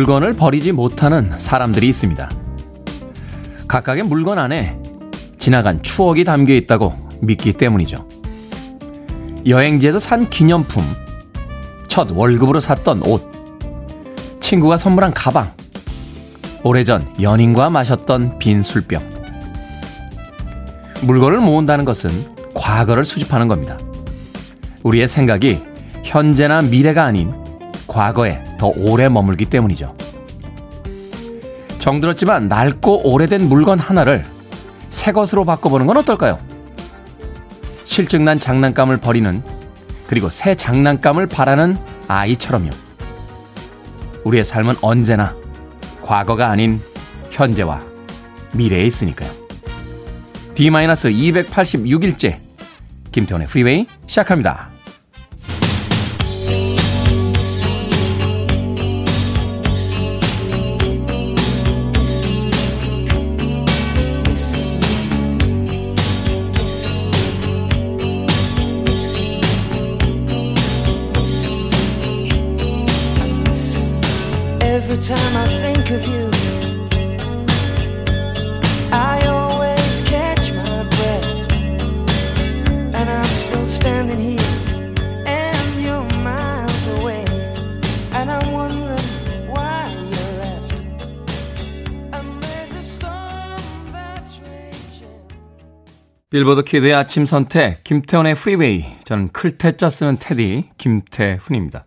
물건을 버리지 못하는 사람들이 있습니다. 각각의 물건 안에 지나간 추억이 담겨 있다고 믿기 때문이죠. 여행지에서 산 기념품, 첫 월급으로 샀던 옷, 친구가 선물한 가방, 오래전 연인과 마셨던 빈 술병. 물건을 모은다는 것은 과거를 수집하는 겁니다. 우리의 생각이 현재나 미래가 아닌 과거에 더 오래 머물기 때문이죠. 정들었지만 낡고 오래된 물건 하나를 새 것으로 바꿔보는 건 어떨까요? 실증난 장난감을 버리는 그리고 새 장난감을 바라는 아이처럼요. 우리의 삶은 언제나 과거가 아닌 현재와 미래에 있으니까요. D-286일째 김태원의 프리웨이 시작합니다. Time I think of you, I always catch my breath. And I'm still standing here, and you're miles away. And I'm wondering why you left. And there's a storm that's raging. 빌보드 키드의 아침 선택, 김태훈의 프리웨이. 저는 클테짜 쓰는 테디, 김태훈입니다.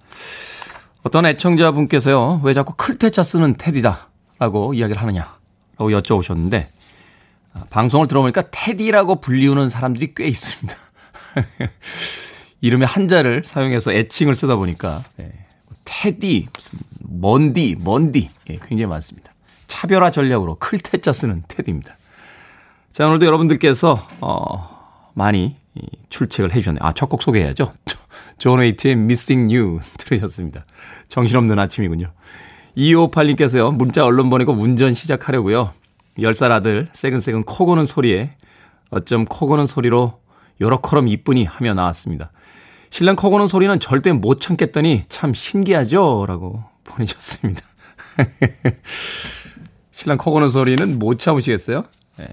어떤 애청자분께서요, 왜 자꾸 클테짜 쓰는 테디다. 라고 이야기를 하느냐. 라고 여쭤보셨는데, 아, 방송을 들어보니까 테디라고 불리우는 사람들이 꽤 있습니다. 이름의 한자를 사용해서 애칭을 쓰다 보니까, 네. 테디, 무슨, 먼디, 먼디. 예, 굉장히 많습니다. 차별화 전략으로 클 태 자 쓰는 테디입니다. 자, 오늘도 여러분들께서, 어, 많이 출첵을 해주셨네요. 아, 첫 곡 소개해야죠. 존 웨이트의 Missing You 들으셨습니다. 정신없는 아침이군요. 2558님께서요. 문자 얼른 보내고 운전 시작하려고요. 10살 아들 새근새근 코 고는 소리에 어쩜 코 고는 소리로 요렇게럼 이쁘니 하며 나왔습니다. 신랑 코 고는 소리는 절대 못 참겠더니 참 신기하죠? 라고 보내셨습니다. 신랑 코 고는 소리는 못 참으시겠어요? 네.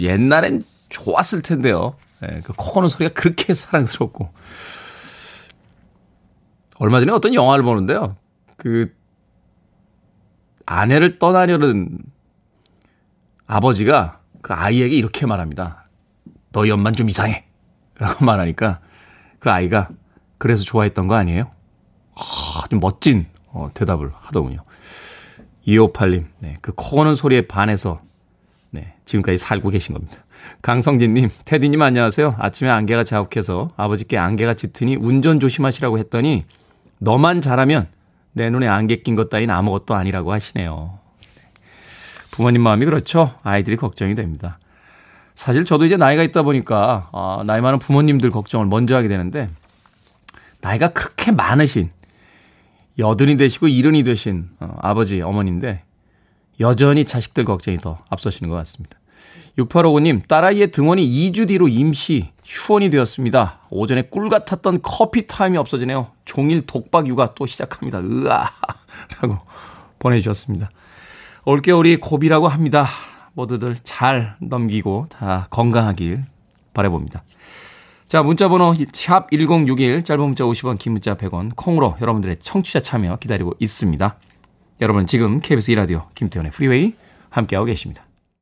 옛날엔 좋았을 텐데요. 네, 그코 고는 소리가 그렇게 사랑스럽고 얼마 전에 어떤 영화를 보는데요. 그 아내를 떠나려는 아버지가 그 아이에게 이렇게 말합니다. 너희 엄만 좀 이상해. 라고 말하니까 그 아이가 그래서 좋아했던 거 아니에요? 아주 멋진 어, 대답을 하더군요. 2558님, 네, 그 코고는 소리에 반해서 네, 지금까지 살고 계신 겁니다. 강성진님, 테디님 안녕하세요. 아침에 안개가 자욱해서 아버지께 안개가 짙으니 운전 조심하시라고 했더니 너만 잘하면 내 눈에 안개 낀 것 따윈 아무것도 아니라고 하시네요. 부모님 마음이 그렇죠. 아이들이 걱정이 됩니다. 사실 저도 이제 나이가 있다 보니까 어, 나이 많은 부모님들 걱정을 먼저 하게 되는데 나이가 그렇게 많으신 여든이 되시고 이른이 되신 어, 아버지 어머니인데 여전히 자식들 걱정이 더 앞서시는 것 같습니다. 6859님, 딸아이의 등원이 2주 뒤로 임시 휴원이 되었습니다. 오전에 꿀 같았던 커피 타임이 없어지네요. 종일 독박 육아 또 시작합니다. 으아! 라고 보내주셨습니다. 올겨울이 고비라고 합니다. 모두들 잘 넘기고 다 건강하길 바라봅니다. 자, 문자번호 샵 1061, 짧은 문자 50원, 긴 문자 100원, 콩으로 여러분들의 청취자 참여 기다리고 있습니다. 여러분 지금 KBS 2라디오 김태훈의 프리웨이 함께하고 계십니다.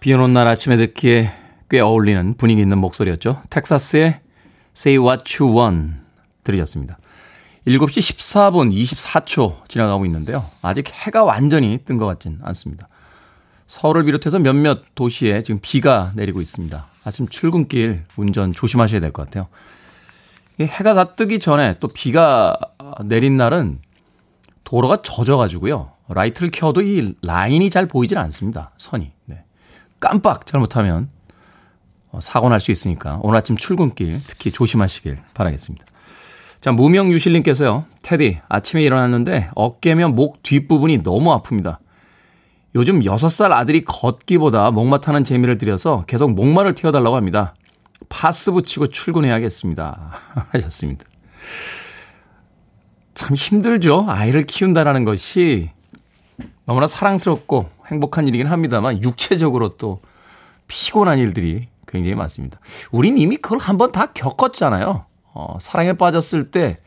비 오는 날 아침에 듣기에 꽤 어울리는 분위기 있는 목소리였죠. 텍사스의 Say What You Want 들으셨습니다. 7시 14분 24초 지나가고 있는데요. 아직 해가 완전히 뜬 것 같진 않습니다. 서울을 비롯해서 몇몇 도시에 지금 비가 내리고 있습니다. 아침 출근길 운전 조심하셔야 될 것 같아요. 해가 다 뜨기 전에 또 비가 내린 날은 도로가 젖어가지고요. 라이트를 켜도 이 라인이 잘 보이질 않습니다. 선이. 네. 깜빡 잘못하면 어, 사고 날 수 있으니까 오늘 아침 출근길 특히 조심하시길 바라겠습니다. 자, 무명유실님께서요. 테디, 아침에 일어났는데 어깨며 목 뒷부분이 너무 아픕니다. 요즘 6살 아들이 걷기보다 목마 타는 재미를 들여서 계속 목마를 튀어달라고 합니다. 파스 붙이고 출근해야겠습니다. 하셨습니다. 참 힘들죠. 아이를 키운다라는 것이 너무나 사랑스럽고 행복한 일이긴 합니다만 육체적으로 또 피곤한 일들이 굉장히 많습니다. 우린 이미 그걸 한번 다 겪었잖아요. 어, 사랑에 빠졌을 때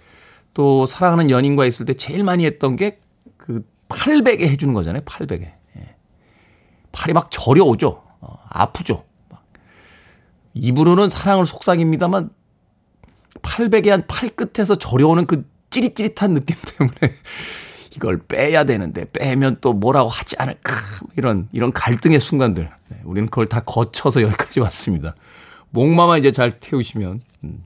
또 사랑하는 연인과 있을 때 제일 많이 했던 게그 팔베개 해주는 거잖아요. 팔베개. 예. 팔이 막 저려오죠. 어, 아프죠. 입으로는 사랑을 속삭입니다만 팔베개 한 팔 끝에서 저려오는 그 찌릿찌릿한 느낌 때문에 이걸 빼야 되는데 빼면 또 뭐라고 하지 않을까 이런 이런 갈등의 순간들 네, 우리는 그걸 다 거쳐서 여기까지 왔습니다. 목마만 이제 잘 태우시면 음,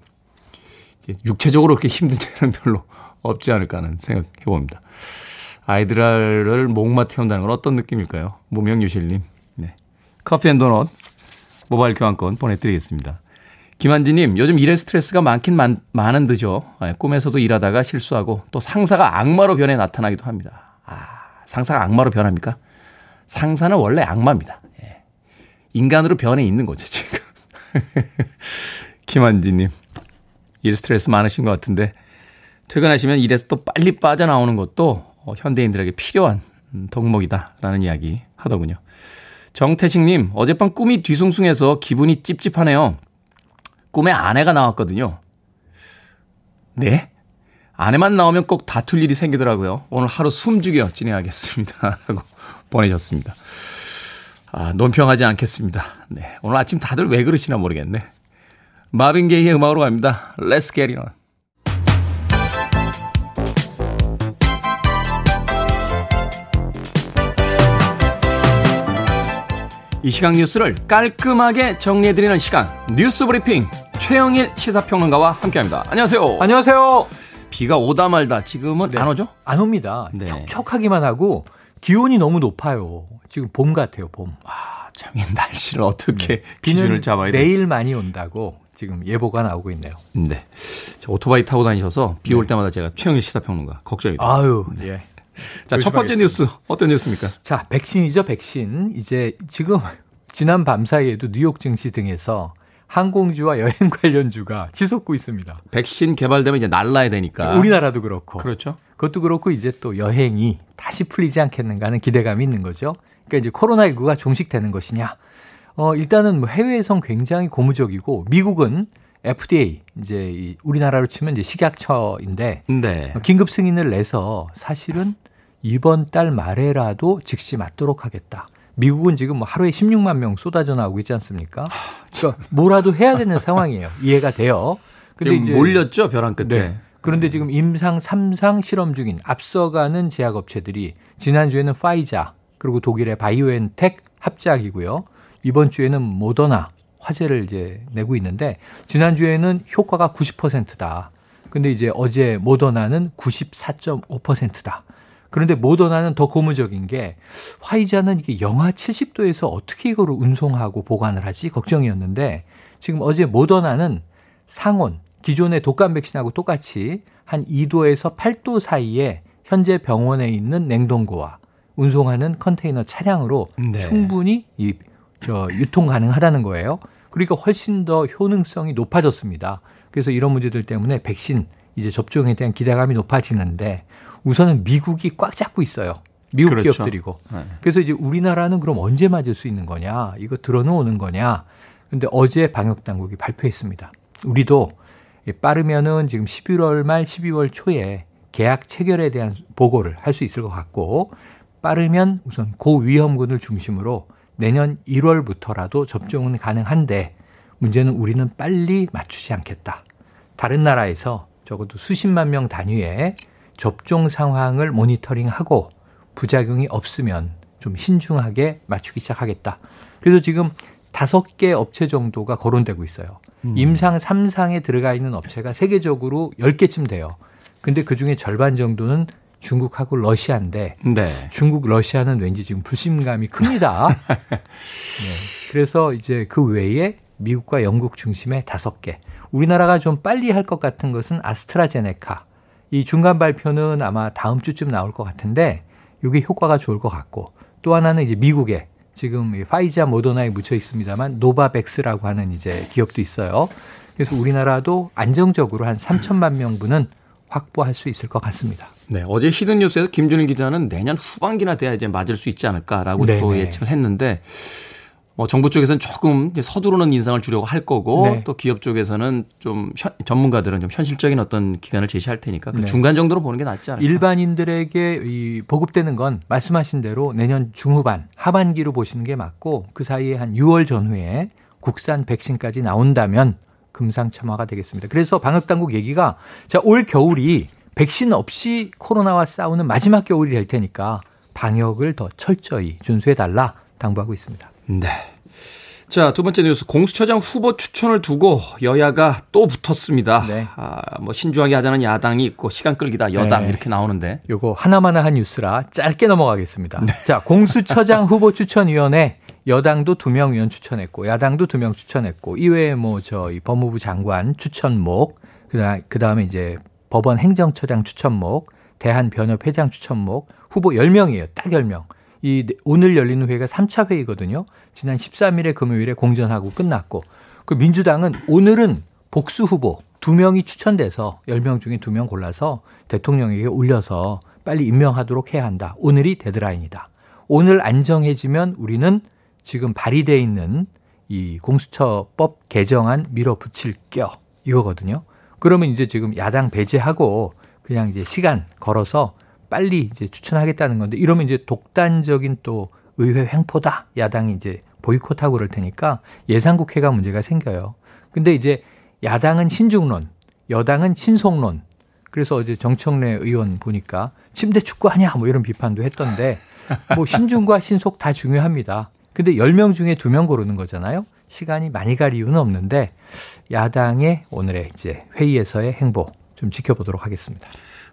이제 육체적으로 그렇게 힘든 일은 별로 없지 않을까 하는 생각해 봅니다. 아이들을 목마 태운다는 건 어떤 느낌일까요? 무명유실님. 네. 커피 and 도넛 모바일 교환권 보내드리겠습니다. 김한지님, 요즘 일에 스트레스가 많긴 많, 많은 듯죠. 예, 꿈에서도 일하다가 실수하고 또 상사가 악마로 변해 나타나기도 합니다. 아, 상사가 악마로 변합니까? 상사는 원래 악마입니다. 예. 인간으로 변해 있는 거죠, 지금. 김한지님, 일 스트레스 많으신 것 같은데, 퇴근하시면 일에서 또 빨리 빠져나오는 것도 어, 현대인들에게 필요한 음, 덕목이다라는 이야기 하더군요. 정태식님, 어젯밤 꿈이 뒤숭숭해서 기분이 찝찝하네요. 꿈에 아내가 나왔거든요. 네? 아내만 나오면 꼭 다툴 일이 생기더라고요. 오늘 하루 숨죽여 지내야겠습니다. 라고 보내셨습니다. 아, 논평하지 않겠습니다. 네. 오늘 아침 다들 왜 그러시나 모르겠네. 마빈 게이의 음악으로 갑니다. Let's get it on. 이 시각 뉴스를 깔끔하게 정리해드리는 시간 뉴스 브리핑 최영일 시사평론가와 함께합니다. 안녕하세요. 안녕하세요. 비가 오다 말다 지금은 네. 안 오죠? 안 옵니다. 네. 촉촉하기만 하고 기온이 너무 높아요. 지금 봄 같아요, 봄. 아, 참, 이 날씨를 어떻게 네. 기준을 잡아야 될지. 내일 많이 온다고 지금 예보가 나오고 있네요. 네. 오토바이 타고 다니셔서 비올 네. 때마다 제가 최영일 시사평론가 걱정이 돼요. 아유, 네. 예. 자, 첫 번째 뉴스 어떤 뉴스입니까? 자, 백신이죠, 백신. 이제 지금 지난 밤 사이에도 뉴욕 증시 등에서 항공주와 여행 관련주가 치솟고 있습니다. 백신 개발되면 이제 날라야 되니까. 우리나라도 그렇고. 그렇죠. 그것도 그렇고 이제 또 여행이 다시 풀리지 않겠는가 하는 기대감이 있는 거죠. 그러니까 이제 코로나19가 종식되는 것이냐. 어, 일단은 뭐 해외에선 굉장히 고무적이고 미국은 FDA 이제 우리나라로 치면 이제 식약처인데 네. 긴급 승인을 내서 사실은 이번 달 말에라도 즉시 맞도록 하겠다. 미국은 지금 뭐 하루에 16만 명 쏟아져 나오고 있지 않습니까? 그러니까 뭐라도 해야 되는 상황이에요. 이해가 돼요. 근데 이제 몰렸죠 벼랑 끝에. 네. 그런데 지금 임상 3상 실험 중인 앞서가는 제약업체들이 지난주에는 파이자 그리고 독일의 바이오엔텍 합작이고요. 이번 주에는 모더나 화제를 이제 내고 있는데 지난주에는 효과가 90%다. 근데 이제 어제 모더나는 94.5%다. 그런데 모더나는 더 고무적인 게 화이자는 이게 영하 70도에서 어떻게 이거를 운송하고 보관을 하지 걱정이었는데 지금 어제 모더나는 상온 기존의 독감 백신하고 똑같이 한 2도에서 8도 사이에 현재 병원에 있는 냉동고와 운송하는 컨테이너 차량으로 네. 충분히 이 저 유통 가능하다는 거예요. 그러니까 훨씬 더 효능성이 높아졌습니다. 그래서 이런 문제들 때문에 백신 이제 접종에 대한 기대감이 높아지는데 우선은 미국이 꽉 잡고 있어요. 미국 그렇죠. 기업들이고. 네. 그래서 이제 우리나라는 그럼 언제 맞을 수 있는 거냐? 이거 들어놓는 거냐? 근데 어제 방역 당국이 발표했습니다. 우리도 빠르면은 지금 11월 말 12월 초에 계약 체결에 대한 보고를 할 수 있을 것 같고 빠르면 우선 고위험군을 중심으로 내년 1월부터라도 접종은 가능한데 문제는 우리는 빨리 맞추지 않겠다. 다른 나라에서 적어도 수십만 명 단위의 접종 상황을 모니터링하고 부작용이 없으면 좀 신중하게 맞추기 시작하겠다. 그래서 지금 다섯 개 업체 정도가 거론되고 있어요. 음. 임상 3상에 들어가 있는 업체가 세계적으로 10개쯤 돼요. 근데 그 중에 절반 정도는 중국하고 러시아인데 네. 중국 러시아는 왠지 지금 불신감이 큽니다. 네. 그래서 이제 그 외에 미국과 영국 중심의 다섯 개. 우리나라가 좀 빨리 할 것 같은 것은 아스트라제네카. 이 중간 발표는 아마 다음 주쯤 나올 것 같은데 이게 효과가 좋을 것 같고 또 하나는 이제 미국에 지금 파이자 모더나에 묻혀 있습니다만 노바백스라고 하는 이제 기업도 있어요. 그래서 우리나라도 안정적으로 한 3천만 명분은 확보할 수 있을 것 같습니다. 네, 어제 히든 뉴스에서 김준일 기자는 내년 후반기나 돼야 이제 맞을 수 있지 않을까라고. 또 예측을 했는데 뭐 정부 쪽에서는 조금 서두르는 인상을 주려고 할 거고 네. 또 기업 쪽에서는 좀 현, 전문가들은 좀 현실적인 어떤 기간을 제시할 테니까 그 네. 중간 정도로 보는 게 낫지 않을까. 일반인들에게 이 보급되는 건 말씀하신 대로 내년 중후반 하반기로 보시는 게 맞고 그 사이에 한 6월 전후에 국산 백신까지 나온다면 금상첨화가 되겠습니다. 그래서 방역 당국 얘기가 자, 올 겨울이 백신 없이 코로나와 싸우는 마지막 겨울이 될 테니까 방역을 더 철저히 준수해 달라 당부하고 있습니다. 네. 자, 두 번째 뉴스. 공수처장 후보 추천을 두고 여야가 또 붙었습니다. 네. 아, 뭐 신중하게 하자는 야당이 있고 시간 끌기다 여당 네. 이렇게 나오는데. 요거 하나마나 한 뉴스라 짧게 넘어가겠습니다. 네. 자, 공수처장 후보 추천위원회 여당도 두 명 위원 추천했고 야당도 두 명 추천했고 이외에 뭐 저희 법무부 장관 추천목 그다음에 이제 법원 행정처장 추천목 대한변협 회장 추천목 후보 10명이에요. 딱 10명. 이 오늘 열리는 회의가 3차 회의거든요. 지난 13일에 금요일에 공전하고 끝났고 그 민주당은 오늘은 복수 후보 두 명이 추천돼서 10명 중에 두 명 골라서 대통령에게 올려서 빨리 임명하도록 해야 한다. 오늘이 데드라인이다. 오늘 안정해지면 우리는 지금 발의돼 있는 이 공수처법 개정안 밀어붙일 겨 이거거든요. 그러면 이제 지금 야당 배제하고 그냥 이제 시간 걸어서 빨리 이제 추천하겠다는 건데 이러면 이제 독단적인 또 의회 횡포다. 야당이 이제 보이콧하고 그럴 테니까 예상국회가 문제가 생겨요. 근데 이제 야당은 신중론, 여당은 신속론. 그래서 어제 정청래 의원 보니까 침대 축구 하냐 뭐 이런 비판도 했던데 뭐 신중과 신속 다 중요합니다. 근데 10명 중에 2명 고르는 거잖아요. 시간이 많이 갈 이유는 없는데 야당의 오늘의 이제 회의에서의 행보 좀 지켜보도록 하겠습니다.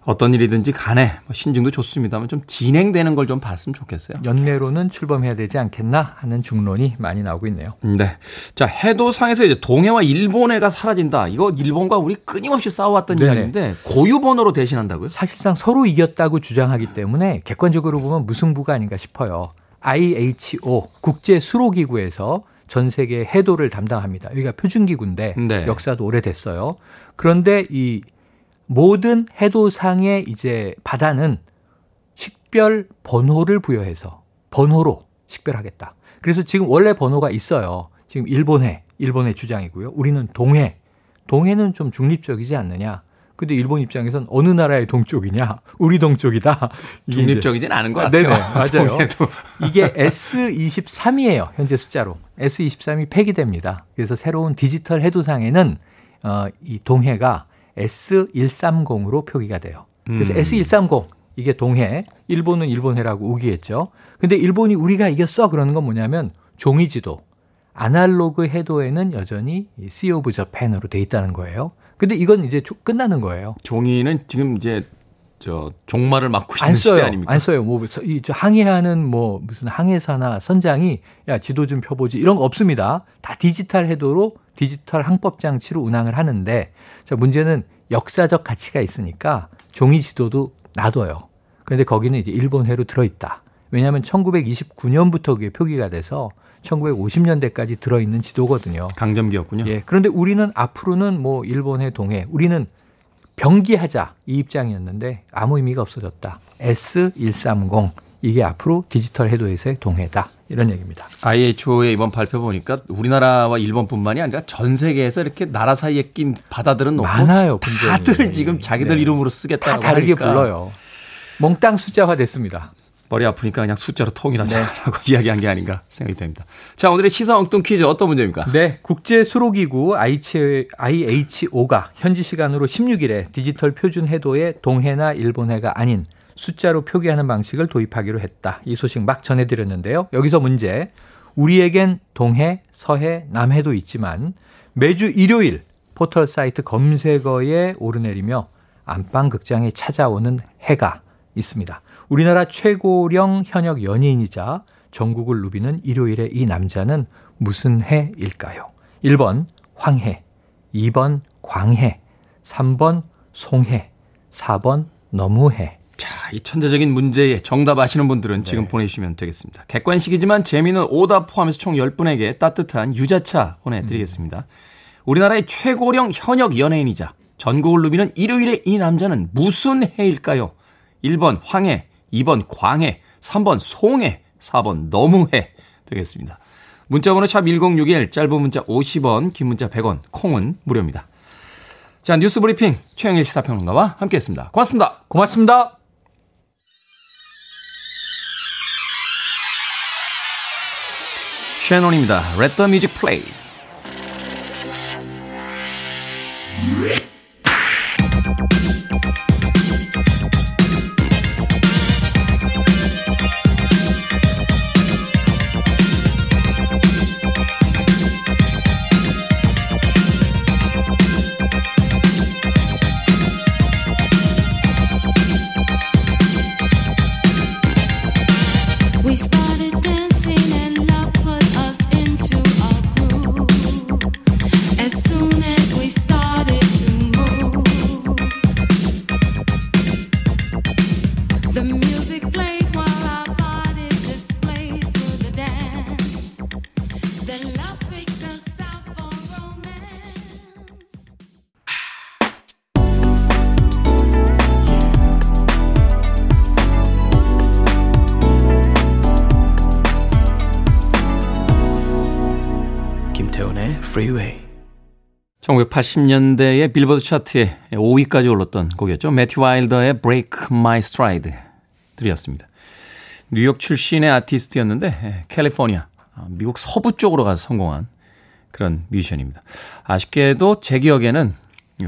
어떤 일이든지 간에 뭐 신중도 좋습니다만 좀 진행되는 걸 좀 봤으면 좋겠어요. 연내로는 출범해야 되지 않겠나 하는 중론이 많이 나오고 있네요. 네. 자, 해도상에서 이제 동해와 일본해가 사라진다. 이거 일본과 우리 끊임없이 싸워왔던 네네. 이야기인데 고유 번호로 대신한다고요? 사실상 서로 이겼다고 주장하기 때문에 객관적으로 보면 무승부가 아닌가 싶어요. IHO 국제 수로 기구에서 전 세계 해도를 담당합니다. 여기가 표준기구인데 네. 역사도 오래됐어요. 그런데 이 모든 해도상의 이제 바다는 식별 번호를 부여해서 번호로 식별하겠다. 그래서 지금 원래 번호가 있어요. 지금 일본해, 일본의 주장이고요. 우리는 동해. 동해는 좀 중립적이지 않느냐. 근데 일본 입장에선 어느 나라의 동쪽이냐? 우리 동쪽이다. 중립적이진 않은 것 같아요. 네네, 맞아요. 이게 S23이에요. 현재 숫자로. S23이 폐기됩니다. 그래서 새로운 디지털 해도상에는 어, 이 동해가 S130으로 표기가 돼요. 그래서 음. S130 이게 동해, 일본은 일본해라고 우겼죠. 근데 일본이 우리가 이겼어 그러는 건 뭐냐면 종이 지도, 아날로그 해도에는 여전히 C 오브 저펜으로 돼 있다는 거예요. 근데 이건 이제 끝나는 거예요. 종이는 지금 이제 저 종말을 맞고 있는 시대 아닙니까? 안 써요. 뭐이 항해하는 뭐 무슨 항해사나 선장이 야 지도 좀 펴보지 이런 거 없습니다. 다 디지털 해도로 디지털 항법 장치로 운항을 하는데 자 문제는 역사적 가치가 있으니까 종이 지도도 놔둬요. 그런데 거기는 이제 일본해로 들어있다. 왜냐하면 1929년부터 그게 표기가 돼서 1950년대까지 들어있는 지도거든요. 강점기였군요. 예. 그런데 우리는 앞으로는 뭐 일본해 동해 우리는 병기하자 이 입장이었는데 아무 의미가 없어졌다. S130 이게 앞으로 디지털 해도에서의 동해다. 이런 얘기입니다. IHO의 이번 발표 보니까 우리나라와 일본뿐만이 아니라 전 세계에서 이렇게 나라 사이에 낀 바다들은 많아요. 다들 지금 자기들 네. 이름으로 쓰겠다고 다 다르게 하니까. 불러요. 몽땅 숫자화 됐습니다. 머리 아프니까 그냥 숫자로 통일하자라고 네. 이야기한 게 아닌가 생각이 됩니다. 자, 오늘의 시사 엉뚱 퀴즈 어떤 문제입니까? 네, 국제 수로기구 IHO가 현지 시간으로 16일에 디지털 표준 해도에 동해나 일본해가 아닌 숫자로 표기하는 방식을 도입하기로 했다. 이 소식 막 전해드렸는데요. 여기서 문제. 우리에겐 동해, 서해, 남해도 있지만 매주 일요일 포털 사이트 검색어에 오르내리며 안방 극장에 찾아오는 해가 있습니다. 우리나라 최고령 현역 연예인이자 전국을 누비는 일요일의 이 남자는 무슨 해일까요? 1번 황해, 2번 광해, 3번 송해, 4번 너무해. 자, 이 천재적인 문제에 정답 아시는 분들은 지금 네. 보내주시면 되겠습니다. 객관식이지만 재미있는 오답 포함해서 총 10분에게 따뜻한 유자차 보내드리겠습니다. 음. 우리나라의 최고령 현역 연예인이자 전국을 누비는 일요일의 이 남자는 무슨 해일까요? 1번 황해, 2번 광해, 3번 송해, 4번 너무해 되겠습니다. 문자번호 샵 1061, 짧은 문자 50원, 긴 문자 100원, 콩은 무료입니다. 자, 뉴스 브리핑 최영일 시사평론가와 함께했습니다. 고맙습니다. 고맙습니다. 쉐논입니다. Let the music play. 1980년대의 빌보드 차트에 5위까지 올랐던 곡이었죠. 매튜 와일더의 Break My Stride 들이었습니다. 뉴욕 출신의 아티스트였는데 예, 캘리포니아, 아, 미국 서부 쪽으로 가서 성공한 그런 뮤지션입니다. 아쉽게도 제 기억에는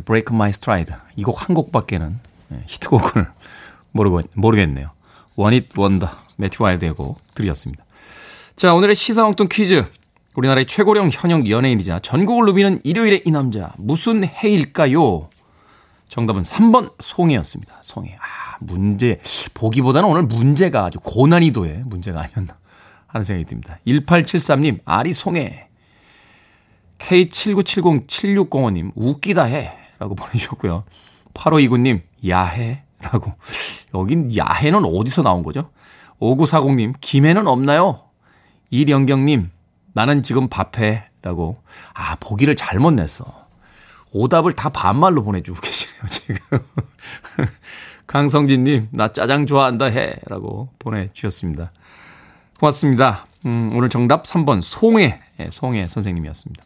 Break My Stride 이 곡 한 곡밖에는 예, 히트곡을 모르고, 모르겠네요. It Wonder 매튜 와일드의 곡 들이었습니다. 자 오늘의 시사엉뚱 퀴즈 우리나라의 최고령 현역 연예인이자 전국을 누비는 일요일의 이 남자 무슨 해일까요? 정답은 3번 송해였습니다. 송해. 아, 문제 보기보다는 오늘 문제가 아주 고난이도의 문제가 아니었나 하는 생각이 듭니다. 1873님 아리 송해. K79707605님 웃기다 해 라고 보내주셨고요. 8529님 야해 라고 여긴 야해는 어디서 나온 거죠? 5940님 김해는 없나요? 이령경님 나는 지금 밥해. 라고. 아, 보기를 잘못 냈어. 오답을 다 반말로 보내주고 계시네요, 지금. 강성진님, 나 짜장 좋아한다 해. 라고 보내주셨습니다. 고맙습니다. 음, 오늘 정답 3번, 송혜. 예, 송혜 선생님이었습니다.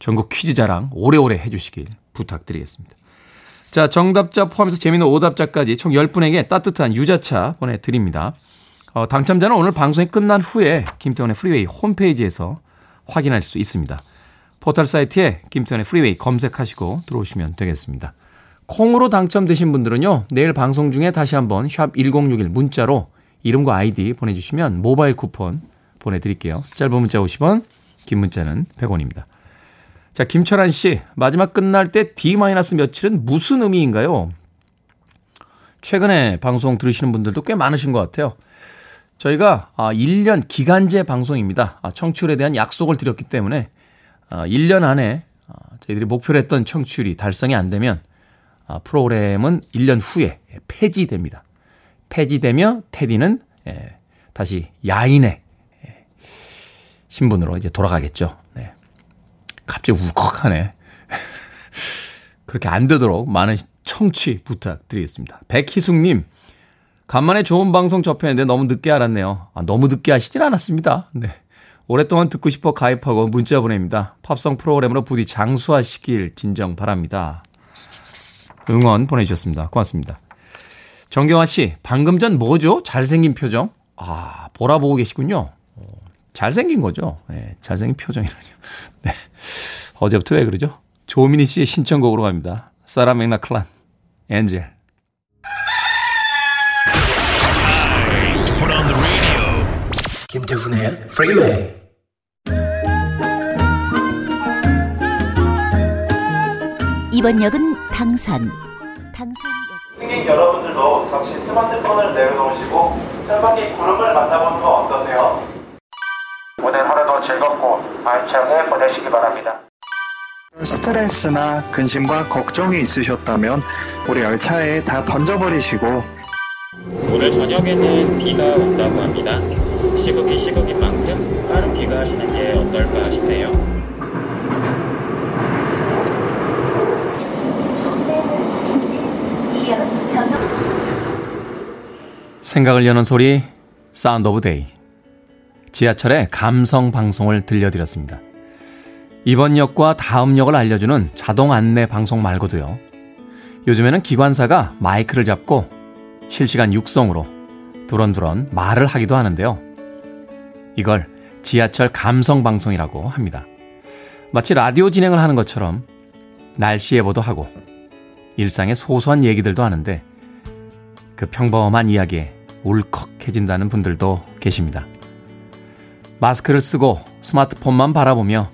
전국 퀴즈 자랑 오래오래 해주시길 부탁드리겠습니다. 자, 정답자 포함해서 재미있는 오답자까지 총 10분에게 따뜻한 유자차 보내드립니다. 어, 당첨자는 오늘 방송이 끝난 후에 김태훈의 프리웨이 홈페이지에서 확인할 수 있습니다. 포털 사이트에 김태훈의 프리웨이 검색하시고 들어오시면 되겠습니다. 콩으로 당첨되신 분들은요, 내일 방송 중에 다시 한번 샵1061 문자로 이름과 아이디 보내주시면 모바일 쿠폰 보내드릴게요. 짧은 문자 50원, 긴 문자는 100원입니다. 자, 김철환 씨, 마지막 끝날 때 D- 며칠은 무슨 의미인가요? 최근에 방송 들으시는 분들도 꽤 많으신 것 같아요. 저희가 1년 아, 기간제 방송입니다. 아, 청취율에 대한 약속을 드렸기 때문에 1년 아, 안에 저희들이 목표로 했던 청취율이 달성이 안 되면 프로그램은 1년 후에 폐지됩니다. 폐지되며 테디는 예, 다시 야인의 예, 신분으로 이제 돌아가겠죠. 네. 갑자기 울컥하네. 그렇게 안 되도록 많은 청취 부탁드리겠습니다. 백희숙님, 간만에 좋은 방송 접했는데 너무 늦게 알았네요. 아, 너무 늦게 하시진 않았습니다. 네. 오랫동안 듣고 싶어 가입하고 문자 보냅니다. 팝송 프로그램으로 부디 장수하시길 진정 바랍니다. 응원 보내주셨습니다. 고맙습니다. 정경화 씨, 방금 전 뭐죠? 잘생긴 표정? 아, 보라 보고 계시군요. 어, 잘생긴 거죠. 네, 잘생긴 표정이라뇨. 네. 어제부터 왜 그러죠? 조민희 씨의 신청곡으로 갑니다. 사라 맥락클란, 엔젤. 김태훈의 프리웨이 이번 역은 당산. 당산역. 승객 여러분들도 잠시 스마트폰을 내려놓으시고 짤막이 구름을 만나보는 거 어떠세요? 오늘 하루도 즐겁고 알차게 보내시기 바랍니다. 스트레스나 근심과 걱정이 있으셨다면 우리 열차에 다 던져버리시고 오늘 저녁에는 비가 온다고 합니다. 시국이 시국인 만큼 빠른 귀가하시는 게 어떨까 싶네요. 생각을 여는 소리 Sound of Day 지하철의 감성 방송을 들려드렸습니다. 이번 역과 다음 역을 알려주는 자동 안내 방송 말고도요. 요즘에는 기관사가 마이크를 잡고 실시간 육성으로 두런두런 말을 하기도 하는데요. 이걸 지하철 감성 방송이라고 합니다. 마치 라디오 진행을 하는 것처럼 날씨 예보도 하고 일상의 소소한 얘기들도 하는데 그 평범한 이야기에 울컥해진다는 분들도 계십니다. 마스크를 쓰고 스마트폰만 바라보며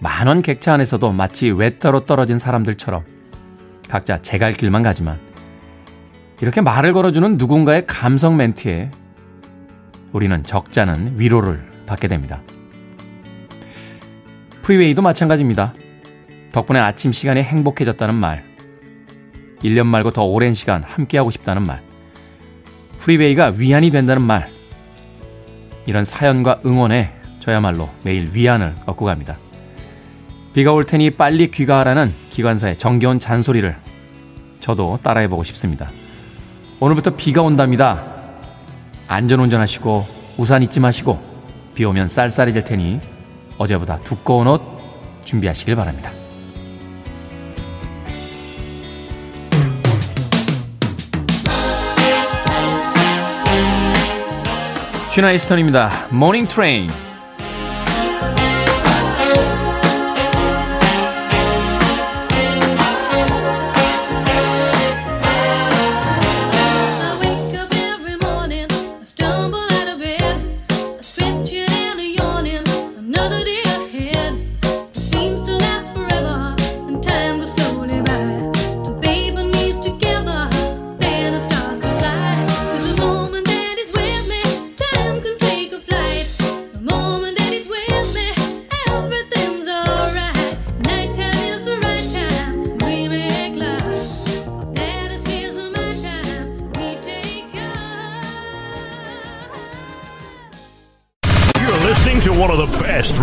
만원 객차 안에서도 마치 외따로 떨어진 사람들처럼 각자 제 갈 길만 가지만 이렇게 말을 걸어주는 누군가의 감성 멘트에 우리는 적잖은 위로를 받게 됩니다. 프리웨이도 마찬가지입니다. 덕분에 아침 시간이 행복해졌다는 말, 1년 말고 더 오랜 시간 함께하고 싶다는 말, 프리웨이가 위안이 된다는 말, 이런 사연과 응원에 저야말로 매일 위안을 얻고 갑니다. 비가 올 테니 빨리 귀가하라는 기관사의 정겨운 잔소리를 저도 따라해보고 싶습니다. 오늘부터 비가 온답니다. 안전운전 하시고 우산 잊지 마시고 비 오면 쌀쌀해질 테니 어제보다 두꺼운 옷 준비하시길 바랍니다. 쉬나 이스턴입니다. Morning Train.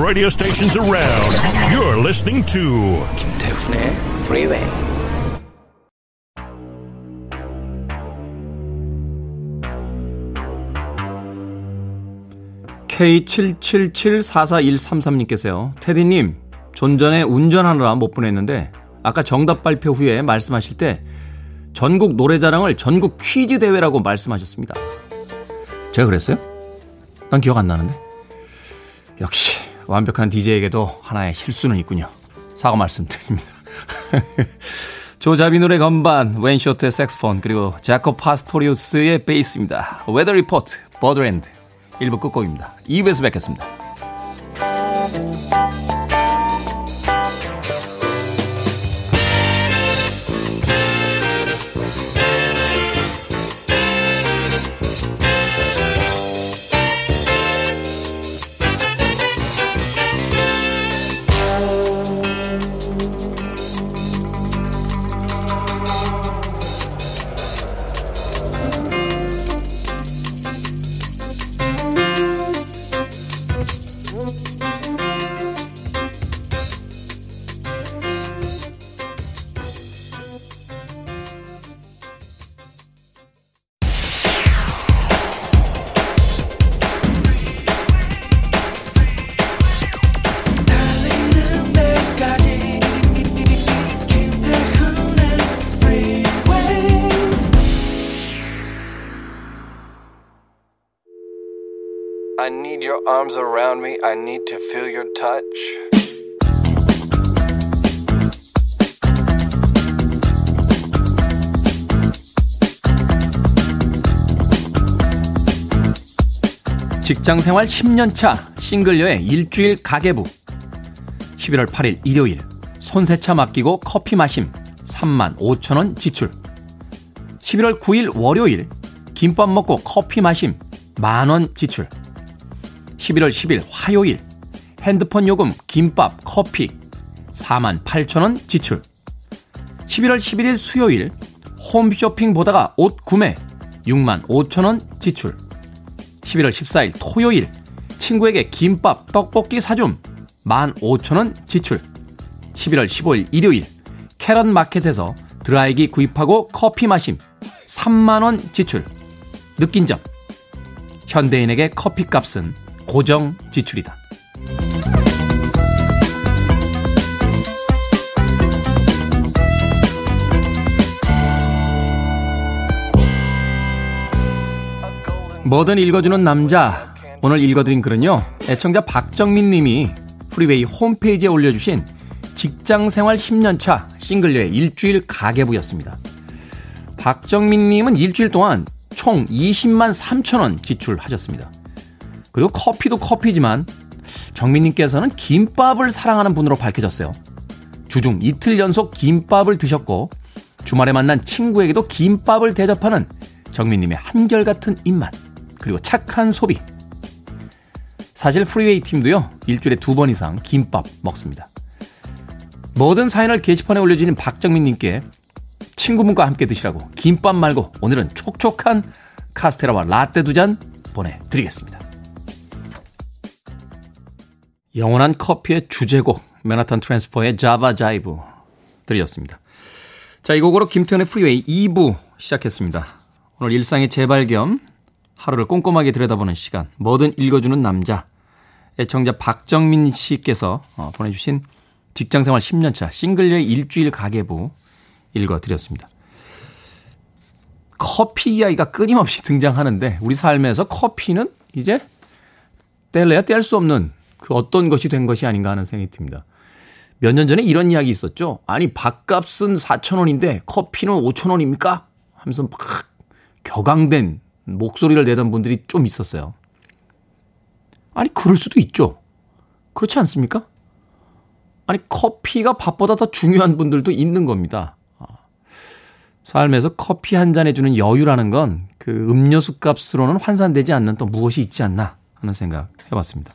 Radio stations around. You're listening to 김태훈의 Freeway. K77744133님께서요. 테디님, 존전에 운전하느라 못 보냈는데 아까 정답 발표 후에 말씀하실 때 전국 노래자랑을 전국 퀴즈 대회라고 말씀하셨습니다. 제가 그랬어요? 난 기억 안 나는데. 역시 완벽한 DJ에게도 하나의 실수는 있군요. 사과 말씀드립니다. 조 자비눌의 건반, 웨인 쇼터의 색소폰, 그리고 자코 파스토리우스의 베이스입니다. Weather Report, Birdland. 1부 끝곡입니다. 2부에서 뵙겠습니다. Arms around me. I need to feel your touch. 직장 생활 10년 차 싱글녀의 일주일 가계부. 11월 8일 일요일 손세차 맡기고 커피 마심 3만 5천 원 지출. 11월 9일 월요일 김밥 먹고 커피 마심 만 원 지출. 11월 10일 화요일. 핸드폰 요금 김밥 커피. 4만 8천 원 지출. 11월 11일 수요일 홈쇼핑 보다가 옷 구매. 6만 5천 원 지출. 11월 14일 토요일 친구에게 김밥, 떡볶이 사줌. 15,000원 지출. 11월 15일 일요일 캐럿 마켓에서 드라이기 구입하고 커피 마심. 3만원 지출. 느낀 점. 현대인에게 커피값은 고정 지출이다. 뭐든 읽어주는 남자. 오늘 읽어드린 글은요. 애청자 박정민 님이 프리웨이 홈페이지에 올려주신 직장 생활 10년차 싱글녀의 일주일 가계부였습니다. 박정민 님은 일주일 동안 총 20만 3천 원 지출하셨습니다. 그리고 커피도 커피지만 정민님께서는 김밥을 사랑하는 분으로 밝혀졌어요. 주중 이틀 연속 김밥을 드셨고 주말에 만난 친구에게도 김밥을 대접하는 정민님의 한결같은 입맛. 그리고 착한 소비. 사실 프리웨이 팀도요, 일주일에 두 번 이상 김밥 먹습니다. 모든 사연을 게시판에 올려주는 박정민님께 친구분과 함께 드시라고 김밥 말고 오늘은 촉촉한 카스테라와 라떼 두 잔 보내드리겠습니다. 영원한 커피의 주제곡 Manhattan Transfer의 Java Jive 들으셨습니다. 자, 이 곡으로 김태훈의 프리웨이 2부 시작했습니다. 오늘 일상의 재발견 하루를 꼼꼼하게 들여다보는 시간, 뭐든 읽어주는 남자. 애청자 박정민 씨께서 어, 보내주신 직장생활 10년차 싱글녀의 일주일 가계부 읽어드렸습니다. 커피 이야기가 끊임없이 등장하는데 우리 삶에서 커피는 이제 뗄래야 뗄 수 없는 그 어떤 것이 된 것이 아닌가 하는 생각이 듭니다. 몇 년 전에 이런 이야기 있었죠. 아니 밥값은 4천 원인데 커피는 5천 원입니까? 하면서 막 격앙된 목소리를 내던 분들이 좀 있었어요. 아니, 그럴 수도 있죠. 그렇지 않습니까? 아니, 커피가 밥보다 더 중요한 분들도 있는 겁니다. 아, 삶에서 커피 한잔 해주는 여유라는 건 그 음료수 값으로는 환산되지 않는 또 무엇이 있지 않나 하는 생각 해봤습니다.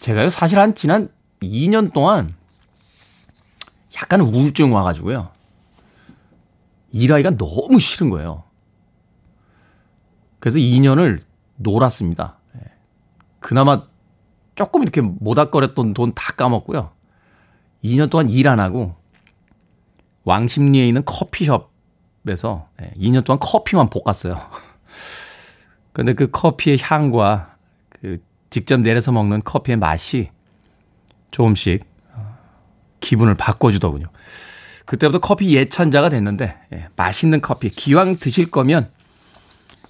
제가요, 사실 한 지난 2년 동안 약간 우울증 와가지고요. 일하기가 너무 싫은 거예요. 그래서 2년을 놀았습니다. 예. 그나마 조금 이렇게 모닥거렸던 돈 다 까먹고요. 2년 동안 일 안 하고 왕십리에 있는 커피숍에서 2년 예, 동안 커피만 볶았어요. 근데 그 커피의 향과 그 직접 내려서 먹는 커피의 맛이 조금씩 어, 기분을 바꿔주더군요. 그때부터 커피 예찬자가 됐는데 예, 맛있는 커피 기왕 드실 거면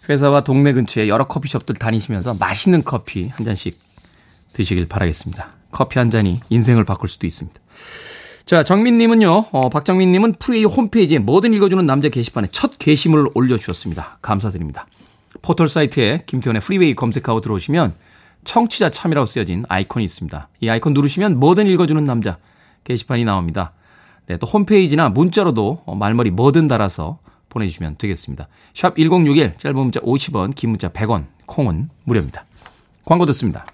회사와 동네 근처에 여러 커피숍들 다니시면서 맛있는 커피 한 잔씩 드시길 바라겠습니다. 커피 한 잔이 인생을 바꿀 수도 있습니다. 자, 정민님은요, 어, 박정민님은 프리웨이 홈페이지에 뭐든 읽어주는 남자 게시판에 첫 게시물을 올려주셨습니다. 감사드립니다. 포털 사이트에 김태훈의 프리웨이 검색하고 들어오시면 청취자 참여라고 쓰여진 아이콘이 있습니다. 이 아이콘 누르시면 뭐든 읽어주는 남자 게시판이 나옵니다. 네, 또 홈페이지나 문자로도 말머리 뭐든 달아서 보내주시면 되겠습니다. 샵 1061, 짧은 문자 50원, 긴 문자 100원, 콩은 무료입니다. 광고 듣습니다.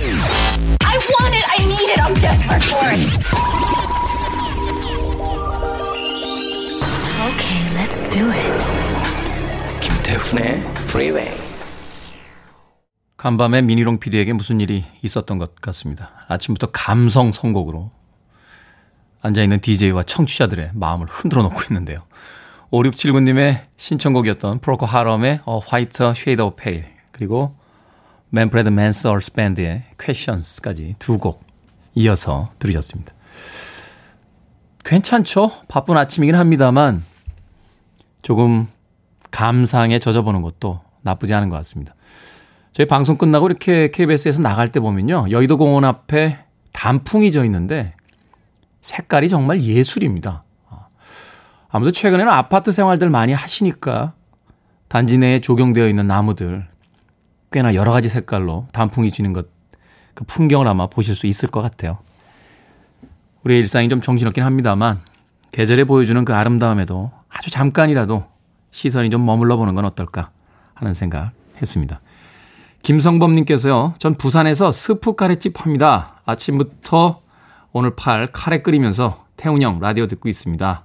I want it, I need it, I'm desperate for it. Okay, let's do it. 김태훈의 Freeway. 간밤에 미니롱 PD에게 무슨 일이 있었던 것 같습니다. 아침부터 감성 선곡으로 앉아있는 DJ와 청취자들의 마음을 흔들어 놓고 있는데요. 5679님의 신청곡이었던 프로코 하럼의 A White Shade of Pale 그리고 맨프레드 맨서얼스 밴드의 Questions까지 두 곡 이어서 들으셨습니다. 괜찮죠? 바쁜 아침이긴 합니다만 조금 감상에 젖어보는 것도 나쁘지 않은 것 같습니다. 저희 방송 끝나고 이렇게 KBS에서 나갈 때 보면요. 여의도 공원 앞에 단풍이 져 있는데 색깔이 정말 예술입니다. 아무래도 최근에는 아파트 생활들 많이 하시니까 단지 내에 조경되어 있는 나무들 꽤나 여러 가지 색깔로 단풍이 지는 것, 그 풍경을 아마 보실 수 있을 것 같아요. 우리의 일상이 좀 정신없긴 합니다만 계절에 보여주는 그 아름다움에도 아주 잠깐이라도 시선이 좀 머물러 보는 건 어떨까 하는 생각 했습니다. 김성범님께서요, 전 부산에서 스프 카레집 합니다. 아침부터 오늘 팔 카레 끓이면서 태훈 형 라디오 듣고 있습니다.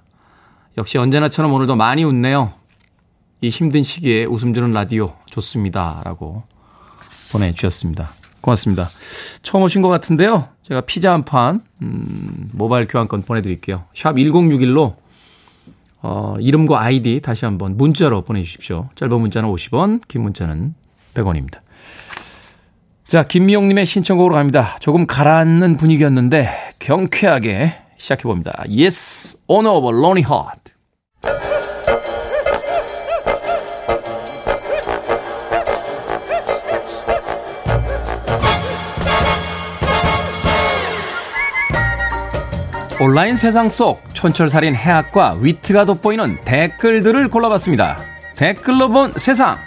역시 언제나처럼 오늘도 많이 웃네요. 이 힘든 시기에 웃음 주는 라디오 좋습니다. 라고 보내주셨습니다. 고맙습니다. 처음 오신 것 같은데요. 제가 피자 한 판, 음, 모바일 교환권 보내드릴게요. 샵 1061로, 어, 이름과 아이디 다시 한번 문자로 보내주십시오. 짧은 문자는 50원, 긴 문자는 100원입니다. 자, 김미용님의 신청곡으로 갑니다. 조금 가라앉는 분위기였는데, 경쾌하게 시작해봅니다. Yes, on over lonely heart. 온라인 세상 속 촌철살인 해학과 위트가 돋보이는 댓글들을 골라봤습니다. 댓글로 본 세상.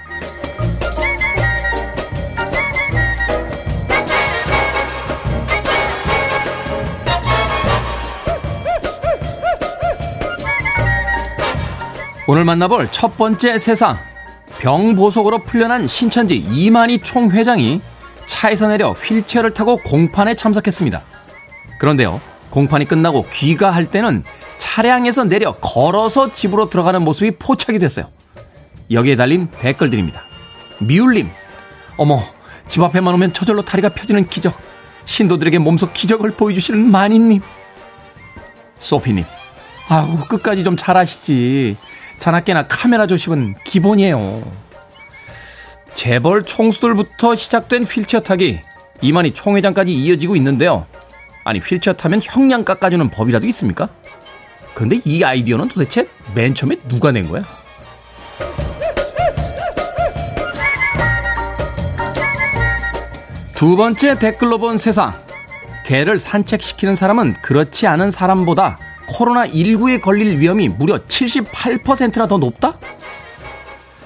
오늘 만나볼 첫 번째 세상. 병보속으로 풀려난 신천지 이만희 총회장이 차에서 내려 휠체어를 타고 공판에 참석했습니다. 그런데요, 공판이 끝나고 귀가할 때는 차량에서 내려 걸어서 집으로 들어가는 모습이 포착이 됐어요. 여기에 달린 댓글들입니다. 미울림, 어머, 집 앞에만 오면 저절로 다리가 펴지는 기적. 신도들에게 몸소 기적을 보여주시는 마니님. 소피님, 아우, 끝까지 좀 잘하시지. 자나깨나 카메라 조심은 기본이에요. 재벌 총수들부터 시작된 휠체어 타기, 이만희 총회장까지 이어지고 있는데요. 아니, 휠체어 타면 형량 깎아주는 법이라도 있습니까? 그런데 이 아이디어는 도대체 맨 처음에 누가 낸 거야? 두 번째 댓글로 본 세상. 개를 산책시키는 사람은 그렇지 않은 사람보다 코로나19에 걸릴 위험이 무려 78%나 더 높다?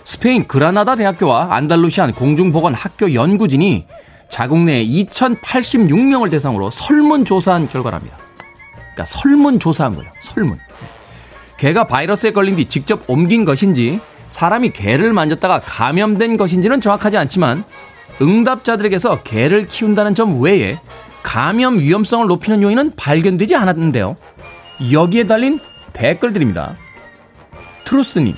스페인 그라나다 대학교와 안달루시안 공중보건 학교 연구진이 자국 내 2086명을 대상으로 설문조사한 결과랍니다. 그러니까 설문조사한 거예요. 설문. 개가 바이러스에 걸린 뒤 직접 옮긴 것인지 사람이 개를 만졌다가 감염된 것인지는 정확하지 않지만 응답자들에게서 개를 키운다는 점 외에 감염 위험성을 높이는 요인은 발견되지 않았는데요. 여기에 달린 댓글들입니다. 트루스님,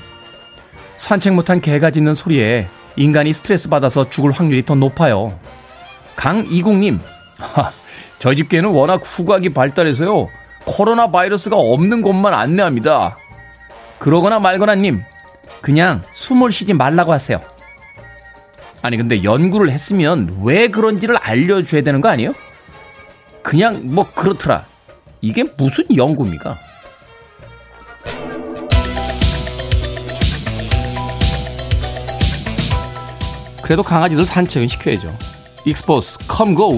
산책 못한 개가 짖는 소리에 인간이 스트레스 받아서 죽을 확률이 더 높아요. 강이국님, 저희 집 개는 워낙 후각이 발달해서요. 코로나 바이러스가 없는 곳만 안내합니다. 그러거나 말거나님, 그냥 숨을 쉬지 말라고 하세요. 아니, 근데 연구를 했으면 왜 그런지를 알려줘야 되는 거 아니에요? 그냥 뭐 그렇더라. 이게 무슨 연구입니까? 그래도 강아지들 산책은 시켜야죠. 익스포스, come go.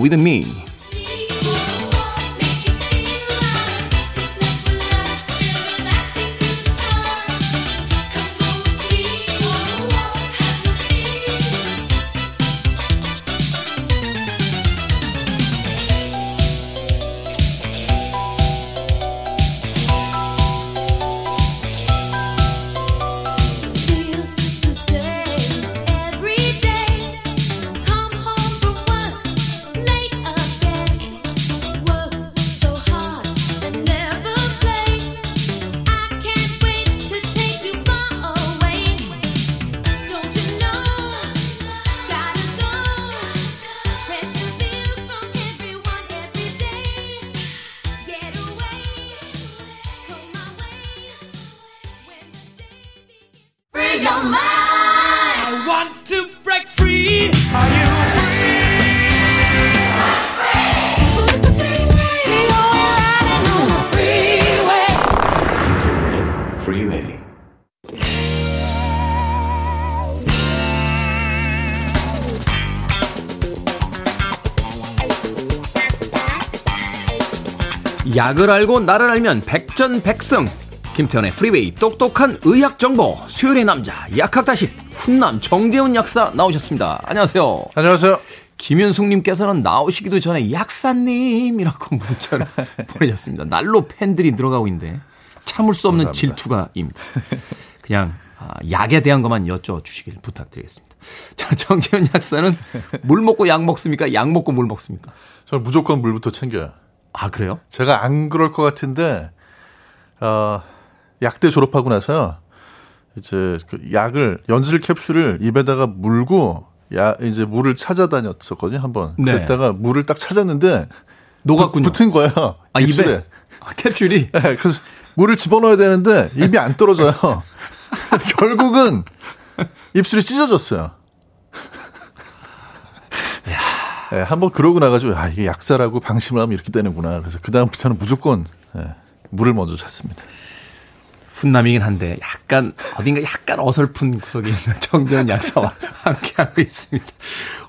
your mind. I want to break free. Are you free? 약을 알고 나를 알면 백전백승 김태현의 프리웨이 똑똑한 의학 정보 수요일의 남자 약학다식 훈남 정재훈 약사 나오셨습니다. 안녕하세요. 안녕하세요. 김윤숙님께서는 나오시기도 전에 약사님이라고 문자를 보내셨습니다. 날로 팬들이 늘어가고 있는데 참을 수 없는 질투가입니다. 그냥 아, 약에 대한 것만 여쭤주시길 부탁드리겠습니다. 자, 정재훈 약사는 물 먹고 약 먹습니까? 약 먹고 물 먹습니까? 저는 무조건 물부터 챙겨요. 아 그래요? 제가 안 그럴 것 같은데 어, 약대 졸업하고 나서요. 이제 그 약을 연질 캡슐을 입에다가 물고 야 이제 물을 찾아다녔었거든요 한번. 네. 그랬다가 물을 딱 찾았는데 녹았군요. 붙은 거예요. 아, 입술에. 입에 아, 캡슐이 네, 그래서 물을 집어넣어야 되는데 입이 안 떨어져요. 결국은 입술이 찢어졌어요. 네, 한번 그러고 나가지고 아 이게 약사라고 방심을 하면 이렇게 되는구나. 그래서 그 다음부터는 무조건 네, 물을 먼저 찾습니다. 훈남이긴 한데 약간 어딘가 약간 어설픈 구석이 있는 정재훈 약사와 함께하고 있습니다.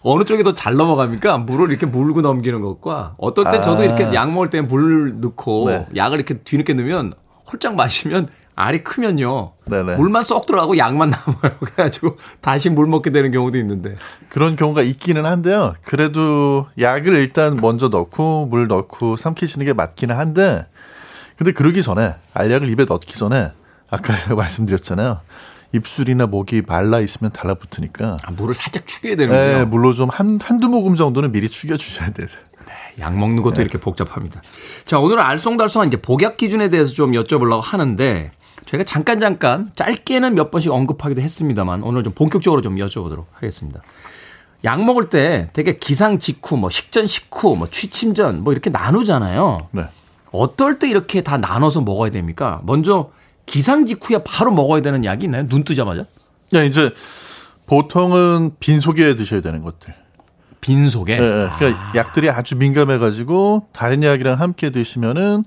어느 쪽이 더 잘 넘어갑니까? 물을 이렇게 물고 넘기는 것과 어떨 때 저도 아. 이렇게 약 먹을 때 물 넣고 네. 약을 이렇게 뒤늦게 넣으면 홀짝 마시면 알이 크면요. 네네. 물만 쏙 들어가고 약만 남아요. 그래가지고 다시 물 먹게 되는 경우도 있는데. 그런 경우가 있기는 한데요. 그래도 약을 일단 먼저 넣고 물 넣고 삼키시는 게 맞기는 한데, 근데 그러기 전에 알약을 입에 넣기 전에 아까 제가 말씀드렸잖아요. 입술이나 목이 말라 있으면 달라붙으니까. 아, 물을 살짝 축여야 되는군요. 네, 물로 좀 한, 한두 모금 정도는 미리 축여 주셔야 돼요. 약 먹는 네. 것도 이렇게 복잡합니다. 자, 오늘은 알쏭달쏭한 이제 복약 기준에 대해서 좀 여쭤보려고 하는데 저희가 잠깐 잠깐 짧게는 몇 번씩 언급하기도 했습니다만 오늘 좀 본격적으로 좀 여쭤보도록 하겠습니다. 약 먹을 때 되게 기상 직후, 뭐 식전 식후, 뭐 취침 전 뭐 이렇게 나누잖아요. 네. 어떨 때 이렇게 다 나눠서 먹어야 됩니까? 먼저 기상 직후에 바로 먹어야 되는 약이 있나요? 눈 뜨자마자? 야, 이제 보통은 빈속에 드셔야 되는 것들. 빈속에. 예, 예. 그러니까 약들이 아주 민감해가지고 다른 약이랑 함께 드시면은